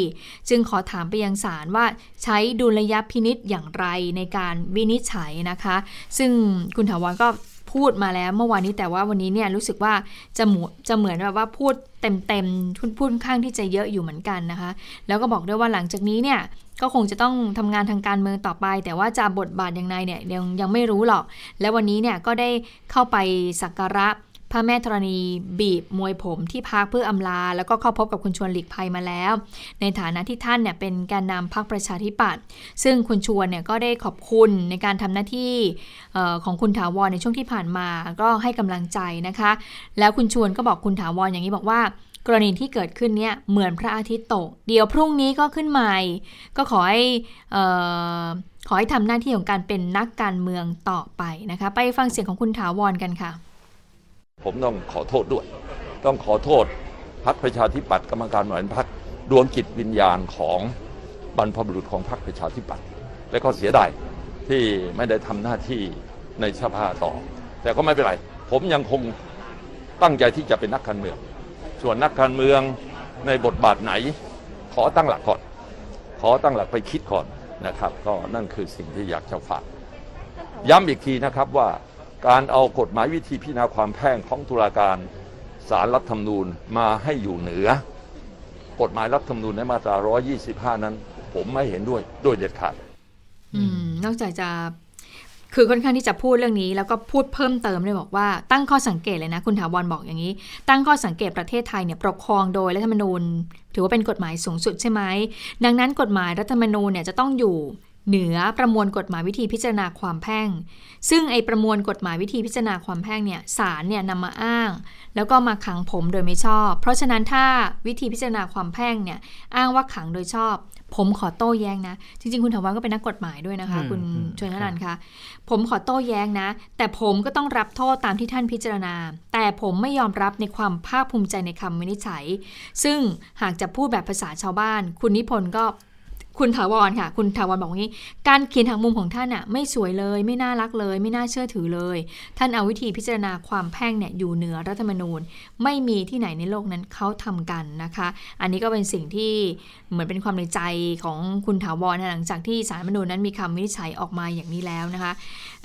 จึงขอถามไปยังศาลว่าใช้ดุลยพินิษอย่างไรในการวินิจฉัยนะคะ ซึ่งคุณถาวรก็ พูดมาแล้วเมื่อวานนี้แต่ว่าวันนี้เนี่ยรู้สึกว่าจะหมูจะเหมือนแบบว่าพูดเต็มๆพูดพูดข้างที่จะเยอะอยู่เหมือนกันนะคะ แล้วก็บอกด้วยว่าหลังจากนี้เนี่ยก็คงจะต้องทำงานทางการเมืองต่อไป แต่ว่าจะบทบาทอย่างไรเนี่ยยังยังไม่รู้หรอก และวันนี้เนี่ยก็ได้เข้าไปสักการะ พระแม่ธรณีบีบมวยผมที่พักเพื่ออำลา แล้วก็เข้าพบกับคุณชวนหลีกภัยมาแล้ว ในฐานะที่ท่านเนี่ยเป็นแกนนำพรรคประชาธิปัตย์ซึ่งคุณชวนเนี่ยก็ได้ขอบคุณในการทำหน้าที่ของคุณถาวรในช่วงที่ผ่านมาก็ให้กำลังใจนะคะ แล้วคุณชวนก็บอกคุณถาวรอย่างนี้บอกว่ากรณีที่เกิดขึ้นเนี่ยเหมือนพระอาทิตย์ตก เดี๋ยวพรุ่งนี้ก็ขึ้นใหม่ ก็ขอให้ขอให้ทำหน้าที่ของการเป็นนักการเมืองต่อไปนะคะ ไปฟังเสียงของคุณถาวรกันค่ะ ผมต้องขอโทษด้วย ต้องขอโทษพักประชาธิปัตย์กรรมการบริหารพักดวงจิตวิญญาณของบรรพบุรุษของพรรคประชาธิปัตย์และก็เสียดายที่ไม่ได้ทำหน้าที่ในสภาต่อ แต่ก็ไม่เป็นไร ผมยังคงตั้งใจที่จะเป็นนักการเมือง ส่วนนักการเมืองในบทบาทไหน ขอตั้งหลักก่อน ขอตั้งหลักไปคิดก่อนนะครับ ก็นั่นคือสิ่งที่อยากจะฝาก ย้ำอีกทีนะครับว่า การเอากฎหมายวิธีพิจารณาความแพ่งของตุลาการสารรัฐธรรมนูญมาให้อยู่เหนือ กฎหมายรัฐธรรมนูญในมาตรา 125 นั้น ผมไม่เห็นด้วยโดยเด็ดขาดอนอกจากจะคือค่อนข้างที่จะพูดเรื่องนี้แล้วก็พูดเพิ่มเติมเลยบอกว่าตั้งข้อสังเกตเลยนะ คุณถาวรบอกอย่างนี้ ตั้งข้อสังเกตประเทศไทยเนี่ยปกครองโดยรัฐธรรมนูญ ถือว่าเป็นกฎหมายสูงสุดใช่ไหมดังนั้นกฎหมายรัฐธรรมนูญเนี่ยจะต้องอยู่ เหนือประมวลกฎหมายวิธีพิจารณาความแพ่ง ซึ่งไอประมวลกฎหมายวิธีพิจารณาความแพ่งเนี่ยศาลเนี่ยนำมาอ้าง แล้วก็มาขังผมโดยไม่ชอบ เพราะฉะนั้นถ้าวิธีพิจารณาความแพ่งเนี่ยอ้างว่าขังโดยชอบ ผมขอโต้แย้งนะ จริง ๆ คุณถาวรก็เป็นนักกฎหมายด้วยนะคะอืมคุณอืมชวนนันท์คะผมขอโต้แย้งนะ แต่ผมก็ต้องรับโทษตามที่ท่านพิจารณา แต่ผมไม่ยอมรับในความภาคภูมิใจในคำวินิจฉัย ซึ่งหากจะพูดแบบภาษาชาวบ้าน คุณนิพนธ์ก็ คุณถาวรค่ะ คุณถาวรบอกว่างี้ การเขียนทางมุมของท่านอะไม่สวยเลย ไม่น่ารักเลย ไม่น่าเชื่อถือเลย ท่านเอาวิธีพิจารณาความแพ่งเนี่ยอยู่เหนือรัฐธรรมนูญ ไม่มีที่ไหนในโลกนั้นเขาทำกันนะคะ อันนี้ก็เป็นสิ่งที่เหมือนเป็นความในใจของคุณถาวรนะหลังจากที่สารมนูญนั้นมีคำวินิจฉัยออกมาอย่างนี้แล้วนะคะ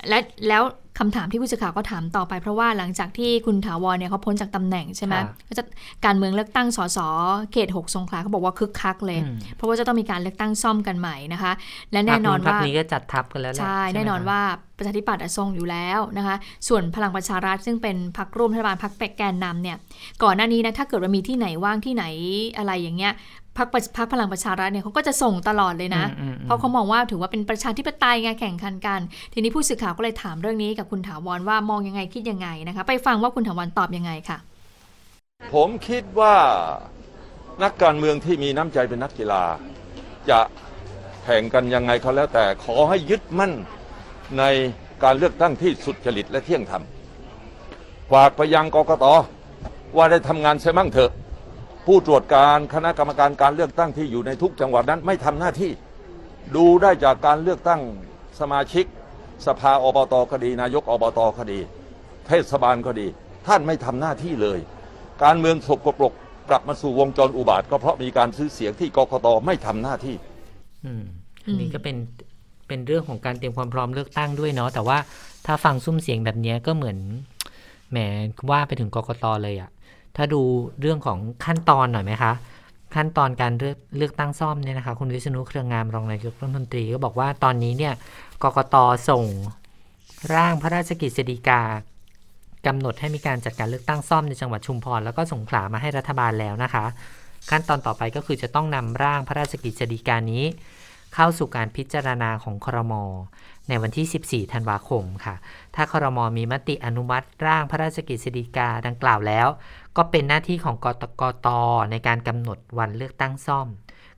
และแล้วคำถามที่ผู้สื่อข่าวก็ถามต่อไป เพราะว่าหลังจากที่คุณถาวรเนี่ยเขาพ้นจากตำแหน่งใช่ไหมครับก็จะการเมืองเลือกตั้งสสเขต6สงขลาเขาบอกว่าคึกคักเลยอืมเพราะว่าจะต้องมีการเลือกตั้งซ่อมกันใหม่นะคะ และแน่นอนพรรคว่านี้ก็จัดทับกันแล้วแหละใช่ไหมแน่นอนคะว่าประชาธิปัตย์อะทรงอยู่แล้วนะคะ ส่วนพลังประชารัฐซึ่งเป็นพรรคร่วมรัฐบาลพรรคแกนนำเนี่ยก่อนหน้านี้นะถ้าเกิดว่ามีที่ไหนว่างที่ไหนอะไรอย่างเงี้ย พรรคประพรรคพลังประชารัฐเนี่ยเขาก็จะส่งตลอดเลยนะอืมอืมอืมเพราะเขามองว่าถือว่าเป็นประชาธิปไตยไงแข่งขันกัน ทีนี้ผู้สื่อข่าวก็เลยถามเรื่องนี้กับคุณถาวรว่ามองยังไงคิดยังไงนะคะ ไปฟังว่าคุณถาวรตอบยังไงค่ะ ผมคิดว่านักการเมืองที่มีน้ำใจเป็นนักกีฬา จะแข่งกันยังไงเขาแล้วแต่ขอให้ยึดมั่นในการเลือกตั้งที่สุจริตและเที่ยงธรรมฝากไปยังกกตว่าได้ทำงานเสียมั่งเถอะ ผู้ตรวจการคณะกรรมการการเลือกตั้งที่อยู่ในทุกจังหวัดนั้นไม่ทำหน้าที่ ดูได้จากการเลือกตั้งสมาชิก สภาอบตคดี นายกอบตคดี เทศบาลก็ดี ท่านไม่ทำหน้าที่เลย การเมืองสกปรกกลับมาสู่วงจรอุบาท ก็เพราะมีการซื้อเสียงที่กกตไม่ทำหน้าที่อืมอันนี้ก็เป็นเป็นเรื่องของการเตรียมความพร้อมเลือกตั้งด้วยเนาะแต่ว่าถ้าฟังซุ้มเสียงแบบเนี้ยก็เหมือนแหมว่าไปถึงกกตเลยอะ ถ้าดูเรื่องของขั้นตอนหน่อยไหมคะ ขั้นตอนการเลือกเลือกตั้งซ่อมเนี่ยนะคะคุณวิษณุเครืองามรองนายกรัฐมนตรีก็บอกว่าตอนนี้เนี่ยกกตส่งร่างพระราชกฤษฎีกากำหนดให้มีการจัดการเลือกตั้งซ่อมในจังหวัดชุมพรแล้วก็สงขลามาให้รัฐบาลแล้วนะคะ ขั้นตอนต่อไปก็คือจะต้องนำร่างพระราชกฤษฎีกานี้ เข้าสู่การพิจารณาของครม ในวันที่ 14 ธันวาคมค่ะ ถ้าครมมีมติอนุมัติร่างพระราชกฤษฎีกาดังกล่าวแล้ว ก็เป็นหน้าที่ของกตกตในการกำหนดวันเลือกตั้งซ่อม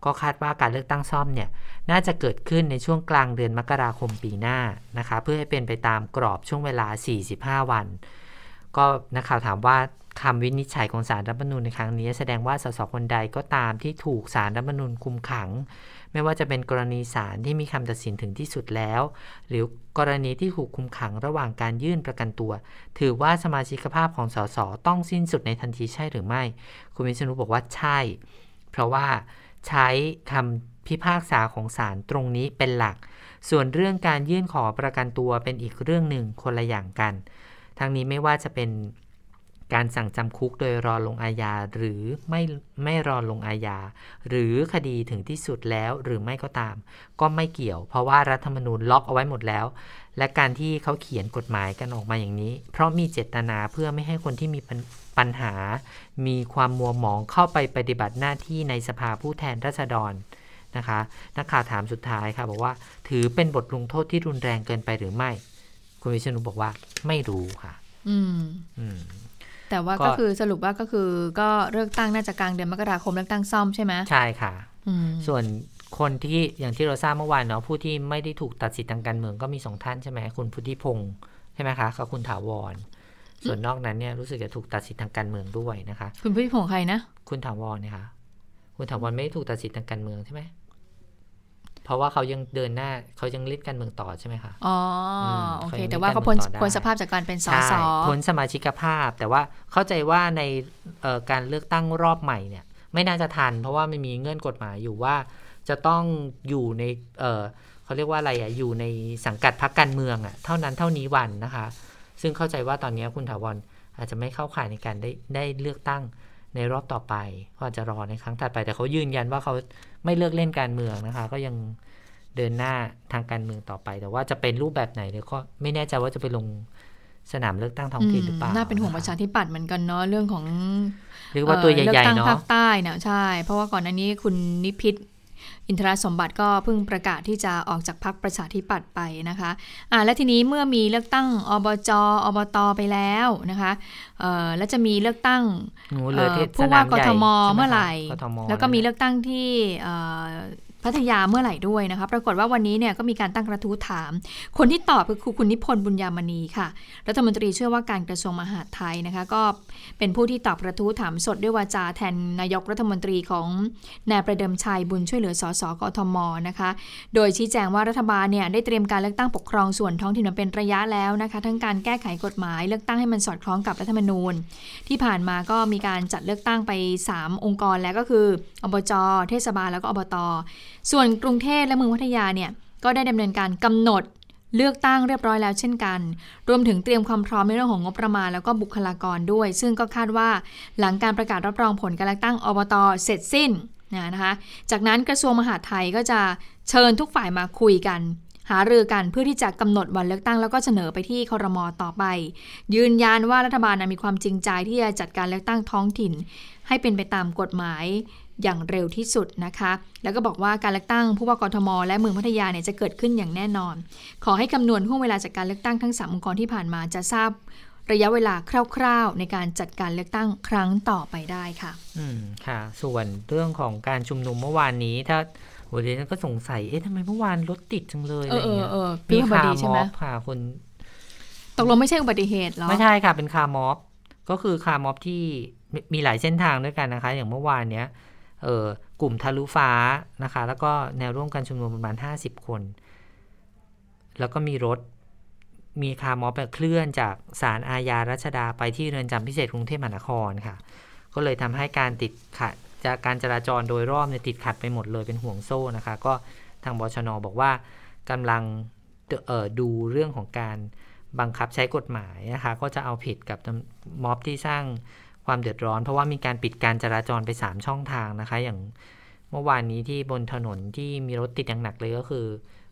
ก็คาดว่าการเลือกตั้งซ่อมเนี่ยน่าจะเกิดขึ้นในช่วงกลางเดือนมกราคมปีหน้านะคะ เพื่อให้เป็นไปตามกรอบช่วงเวลา 45 วัน ก็นักข่าวถามว่า คำวินิจฉัยของสารรัฐมนูญในครั้งนี้แสดงว่าสสคนใดก็ตามที่ถูกสารรัฐมนูญคุมขัง ไม่ว่าจะเป็นกรณีศาลที่มีคำตัดสินถึงที่สุดแล้ว หรือกรณีที่ถูกคุมขังระหว่างการยื่นประกันตัว ถือว่าสมาชิกภาพของสสต้องสิ้นสุดในทันทีใช่หรือไม่ คุณวิษณุบอกว่าใช่ เพราะว่าใช้คำพิพากษาของศาลตรงนี้เป็นหลัก ส่วนเรื่องการยื่นขอประกันตัวเป็นอีกเรื่องหนึ่งคนละอย่างกัน ทั้งนี้ไม่ว่าจะเป็น การสั่งจำคุกโดยรอลงอาญาหรือไม่ไม่รอลงอาญาหรือคดีถึงที่สุดแล้วหรือไม่ก็ตาม ก็ไม่เกี่ยว เพราะว่ารัฐธรรมนูญล็อกเอาไว้หมดแล้ว และการที่เขาเขียนกฎหมายกันออกมาอย่างนี้ เพราะมีเจตนาเพื่อไม่ให้คนที่มีปัญปัญหา มีความมัวหมองเข้าไปปฏิบัติหน้าที่ในสภาผู้แทนราษฎรนะคะนักข่าวถามสุดท้ายค่ะบอกว่า ถือเป็นบทลงโทษที่รุนแรงเกินไปหรือไม่ คุณวิษณุบอกว่าไม่รู้ค่ะ อืมอืม แต่ว่าก็ก็คือสรุปว่าก็คือก็เลือกตั้งน่าจะกลางเดือนมกราคมเลือกตั้งซ่อมใช่ไหมใช่ค่ะอืมส่วนคนที่อย่างที่เราทราบเมื่อวานเนาะผู้ที่ไม่ได้ถูกตัดสิทธิ์ทางการเมืองก็มีสองท่านใช่ไหมคุณพุทธิพงศ์ใช่ไหมคะกับคุณถาวร ส่วนนอกนั้นเนี่ยรู้สึกจะถูกตัดสิทธิ์ทางการเมืองด้วยนะคะ คุณพุทธิพงศ์ใครนะคุณถาวรเนี่ยค่ะคุณถาวรไม่ได้ถูกตัดสิทธิ์ทางการเมืองใช่ไหม เพราะว่าเขายังเดินหน้าเขายังเล่นการเมืองต่อใช่ไหมคะอ๋ออมโอเคเขายังแต่ว่าเขาพ้นมีการเมืองต่อได้พ้นสภาพจากการเป็นสใช่สพ้นสมาชิกภาพ แต่ว่าเข้าใจว่าในเอ่อการเลือกตั้งรอบใหม่เนี่ย ไม่น่าจะทัน เพราะว่าไม่มีเงื่อนกฎหมายอยู่ว่าจะต้องอยู่ในเอ่อเขาเรียกว่าอะไรอะอยู่ในสังกัดพรรคการเมืองอะเท่านั้นเท่านี้วันนะคะ ซึ่งเข้าใจว่าตอนนี้คุณถาวรอาจจะไม่เข้าข่ายในการได้ได้เลือกตั้ง ในรอบต่อไปก็อาจจะรอในครั้งถัดไป แต่เขายืนยันว่าเขาไม่เลือกเล่นการเมืองนะคะ ก็ยังเดินหน้าทางการเมืองต่อไป แต่ว่าจะเป็นรูปแบบไหนเดี๋ยวก็ไม่แน่ใจว่าจะไปลงสนามเลือกตั้งท้องถิ่นหรือเปล่าน่าเป็นห่วงคประชาธิปัตย์เหมือนกันเนาะเรื่องของเรียกว่าตัวใหเลืญ่อกตั้งๆเนาะภาคใต้เนี่ยใช่ เพราะว่าก่อนหน้านี้คุณนิพิษ อินทรสมบัติก็เพิ่งประกาศที่จะออกจากพรรคประชาธิปัตย์ไปนะคะอ่าและทีนี้เมื่อมีเลือกตั้งอบจอบตไปแล้วนะคะเอ่อแล้วจะมีเลือกตั้งหนูเหลือเทศเอ่อผู้ว่ากทมสนามใหญ่เมื่อไหร่ใช่คะกทมแล้วก็มีเลือกตั้งที่เอ่อ พัทยาเมื่อไหร่ด้วยนะคะปรากฏว่าวันนี้เนี่ยก็มีการตั้งกระทู้ถาม คนที่ตอบคือคุณนิพนธ์บุญยามณีค่ะรัฐมนตรีช่วยว่าการกระทรวงมหาดไทยนะคะก็เป็นผู้ที่ตอบกระทู้ถามสดด้วยวาจาแทนนายกรัฐมนตรีของนายประเดิมชัยบุญช่วยเหลือสสกทมนะคะโดยชี้แจงว่ารัฐบาลเนี่ยได้เตรียมการเลือกตั้งปกครองส่วนท้องถิ่นมาเป็นระยะแล้วนะคะทั้งการแก้ไขกฎหมาย เลือกตั้งให้มันสอดคล้องกับรัฐธรรมนูญ ที่ผ่านมาก็มีการจัดเลือกตั้งไป 3 องค์กรแล้วก็คืออบจเทศบาลแล้วก็อบต ส่วนกรุงเทพและเมืองพัทยาเนี่ยก็ได้ดำเนินการกำหนดเลือกตั้งเรียบร้อยแล้วเช่นกัน รวมถึงเตรียมความพร้อมในเรื่องของงบประมาณแล้วก็บุคลากรด้วย ซึ่งก็คาดว่าหลังการประกาศรับรองผลการเลือกตั้งอบตเสร็จสิ้นนะคะ จากนั้นกระทรวงมหาดไทยก็จะเชิญทุกฝ่ายมาคุยกัน หารือกันเพื่อที่จะกำหนดวันเลือกตั้งแล้วก็เสนอไปที่ครมต่อไป ยืนยันว่ารัฐบาลมีความจริงใจที่จะจัดการเลือกตั้งท้องถิ่น ให้เป็นไปตามกฎหมาย อย่างเร็วที่สุดนะคะ แล้วก็บอกว่าการเลือกตั้งผู้ว่ากทม และเมืองพัทยาเนี่ยจะเกิดขึ้นอย่างแน่นอน ขอให้คำนวณห่วงเวลาจากการเลือกตั้งทั้งสามองค์กรที่ผ่านมาจะทราบระยะเวลาคร่าวๆ ในการจัดการเลือกตั้งครั้งต่อไปได้ค่ะ อืมค่ะ ส่วนเรื่องของการชุมนุมเมื่อวานนี้ถ้าโอ้ยดิฉันก็สงสัย เอ๊ะทำไมเมื่อวานรถติดจังเลยเออะไรอเออเงี้ยเออมีพี่บคาดีร์ใช่มไหมอฟค่ะคุณตกลงไม่ใช่อุบัติเหตุเหรอ ไม่ใช่ค่ะ เป็นคาร์มอฟก็คือคาร์มอฟที่มีมีหลายเส้นทางด้วยกันนะคะ อย่างเมื่อวานเนี้ยเออ กลุ่มทะลุฟ้านะคะ แล้วก็แนวร่วมการชุมนุมประมาณ 50 คน แล้วก็มีรถมีคาร์ม็อบแบบเคลื่อนจากศาลอาญารัชดาไปที่เรือนจำพิเศษกรุงเทพมหานครค่ะ ก็เลยทำให้การติดขัดจากการจราจรโดยรอบเนี่ยติดขัดไปหมดเลยเป็นห่วงโซ่นะคะ ก็ทางบชนบอกว่ากำลังดูเรื่องของการบังคับใช้กฎหมายนะคะ ก็จะเอาผิดกับม็อบที่สร้าง ความเดือดร้อน เพราะว่ามีการปิดการจราจรไป 3 ช่องทางนะคะ อย่างเมื่อวานนี้ที่บนถนนที่มีรถติดอย่างหนักเลยก็คือ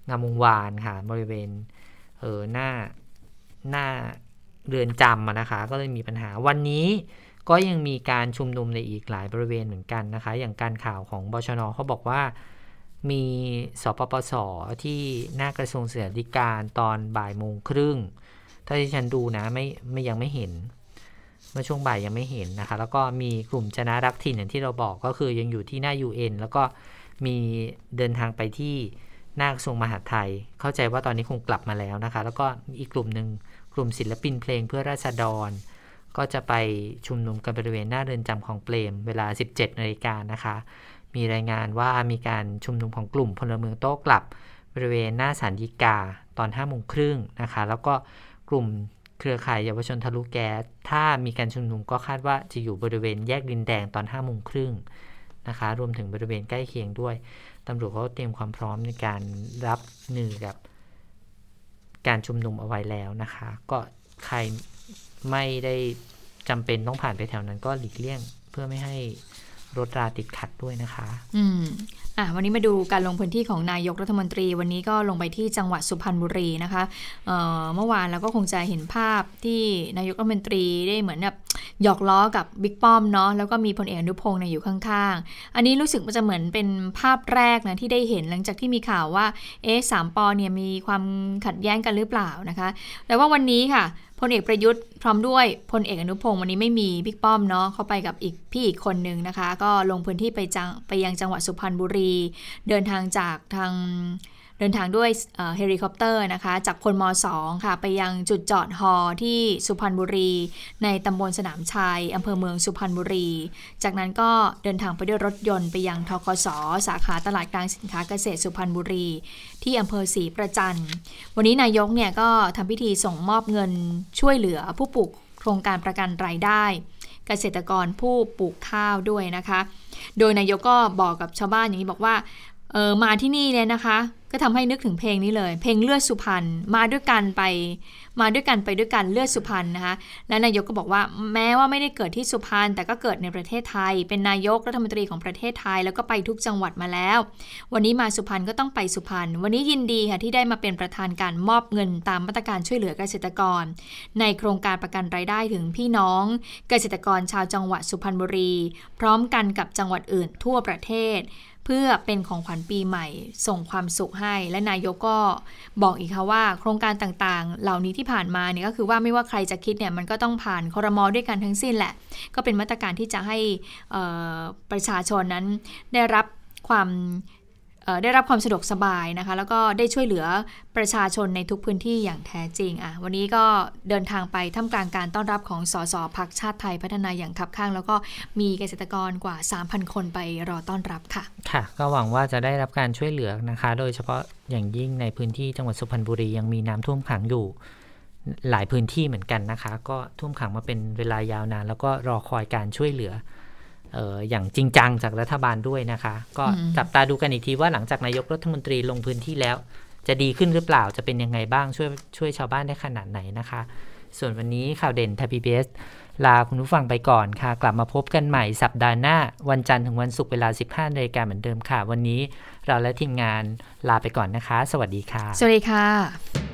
งามวงวานค่ะบริเวณเออหน้าหน้าเรือนจำนะคะ ก็เลยมีปัญหาวันนี้ก็ยังมีการชุมนุมในอีกหลายบริเวณเหมือนกันนะคะ อย่างการข่าวของบชนเขาบอกว่ามีสปปสที่หน้ากระทรวงเสือธิการตอนบ่ายโมงครึ่ง ถ้าที่ฉันดูนะไม่ไม่ยังไม่เห็น เมื่อช่วงบ่ายยังไม่เห็นนะคะ แล้วก็มีกลุ่มจนะรักถิ่นอย่างที่เราบอกก็คือยังอยู่ที่หน้า UN แล้วก็มีเดินทางไปที่หน้ากระทรวงมหาดไทย เข้าใจว่าตอนนี้คงกลับมาแล้วนะคะ แล้วก็อีกกลุ่มหนึ่งกลุ่มศิลปินเพลงเพื่อราษฎร ก็จะไปชุมนุมกันบริเวณหน้าเรือนจำของเปรม เวลา 17นาฬิกานะคะ มีรายงานว่ามีการชุมนุมของกลุ่มพลเมืองโต้กลับบริเวณหน้าศาลฎีกาตอน5โมงครึ่งนะคะ แล้วก็กลุ่ม เครือข่ายเยาวชนทะลุแก๊สถ้ามีการชุมนุมก็คาดว่าจะอยู่บริเวณแยกดินแดงตอน5โมงครึ่งนะคะรวมถึงบริเวณใกล้เคียงด้วยตำรวจเขาเตรียมความพร้อมในการรับมือกับการชุมนุมเอาไว้แล้วนะคะ ก็ใครไม่ได้จำเป็นต้องผ่านไปแถวนั้นก็หลีกเลี่ยง เพื่อไม่ให้ รถราติดขัดด้วยนะคะ อืมอะวันนี้มาดูการลงพื้นที่ของนายกรัฐมนตรี วันนี้ก็ลงไปที่จังหวัดสุพรรณบุรีนะคะเเมื่อวานเราก็คงจะเห็นภาพที่นายกรัฐมนตรีได้เหมือนแบบหยอกล้อกับบิ๊กป้อมเนาะแล้วก็มีพลเอกอนุพงศ์เนี่ยอยู่ข้างๆ อันนี้รู้สึกมันจะเหมือนเป็นภาพแรกนะที่ได้เห็นหลังจากที่มีข่าวว่าเอ๊ะสาม ป. เนี่ยมีความขัดแย้งกันหรือเปล่านะคะ แต่ว่าวันนี้ค่ะ พลเอกประยุทธ์พร้อมด้วยพลเอกอนุพงศ์วันนี้ไม่มีบิ๊กป้อมเนาะเข้าไปกับอีกพี่อีกคนนึงนะคะ ก็ลงพื้นที่ไปจังไปยังจังหวัดสุพรรณบุรี เดินทางจากทาง เดินทางด้วยเฮลิคอปเตอร์นะคะ จากพลม2ค่ะ ไปยังจุดจอดฮอที่สุพรรณบุรี ในตำบลสนามชัยอำเภอเมืองสุพรรณบุรี จากนั้นก็เดินทางไปด้วยรถยนต์ไปยังทกสสาขาตลาดกลางสินค้าเกษตรสุพรรณบุรี ที่อำเภอศรีประจันวันนี้นายกเนี่ยก็ทำพิธีส่งมอบเงินช่วยเหลือผู้ปลูกโครงการประกันรายได้เกษตรกรผู้ปลูกข้าวด้วยนะคะ โดยนายกก็บอกกับชาวบ้านอย่างนี้บอกว่า เออมาที่นี่เนี่ยนะคะ ก็ทำให้นึกถึงเพลงนี้เลย เพลงเลือดสุพรรณมาด้วยกันไป มาด้วยกันไปด้วยกันเลือดสุพรรณนะคะและนายกก็บอกว่าแม้ว่าไม่ได้เกิดที่สุพรรณแต่ก็เกิดในประเทศไทย เป็นนายกรัฐมนตรีของประเทศไทย แล้วก็ไปทุกจังหวัดมาแล้ว วันนี้มาสุพรรณก็ต้องไปสุพรรณวันนี้ยินดีค่ะที่ได้มาเป็นประธานการมอบเงินตามมาตรการช่วยเหลือเกษตรกร ในโครงการประกันรายได้ถึงพี่น้อง เกษตรกรชาวจังหวัดสุพรรณบุรี พร้อมกันกับจังหวัดอื่นทั่วประเทศ เพื่อเป็นของขวัญปีใหม่ ส่งความสุขให้ และนายกก็บอกอีกค่ะว่า โครงการต่างๆ เหล่านี้ที่ผ่านมาเนี่ยก็คือว่าไม่ว่าใครจะคิดเนี่ยมันก็ต้องผ่านคอรมอด้วยกันทั้งสิ้นแหละ ก็เป็นมาตรการที่จะให้ประชาชนนั้นได้รับความ ได้รับความสะดวกสบายนะคะ แล้วก็ได้ช่วยเหลือประชาชนในทุกพื้นที่อย่างแท้จริงอะวันนี้ก็เดินทางไปท่ามกลางการต้อนรับของสสพักชาติไทยพัฒนาอย่างทับข้าง แล้วก็มีเกษตรกรกว่า 3,000 คนไปรอต้อนรับค่ะ ค่ะ ก็หวังว่าจะได้รับการช่วยเหลือนะคะ โดยเฉพาะอย่างยิ่งในพื้นที่จังหวัดสุพรรณบุรียังมีน้ำท่วมขังอยู่หลายพื้นที่เหมือนกันนะคะ ก็ท่วมขังมาเป็นเวลายาวนาน แล้วก็รอคอยการช่วยเหลือ อออย่างจริงจังจากรัฐบาลด้วยนะคะ ก็จับตาดูกันอีกทีว่าหลังจากนายกรัฐมนตรีลงพื้นที่แล้ว จะดีขึ้นหรือเปล่าจะเป็นยังไงบ้างช่วยช่วยชาวบ้านได้ขนาดไหนนะคะ ส่วนวันนี้ข่าวเด่นทพีบีเอสลาคุณผู้ฟังไปก่อนค่ะ กลับมาพบกันใหม่สัปดาห์หน้า วันจันทร์ถึงวันศุกร์เวลา 15นาฬิกาเหมือนเดิมค่ะ วันนี้เราและทีมงานลาไปก่อนนะคะ สวัสดีค่ะ สวัสดีค่ะ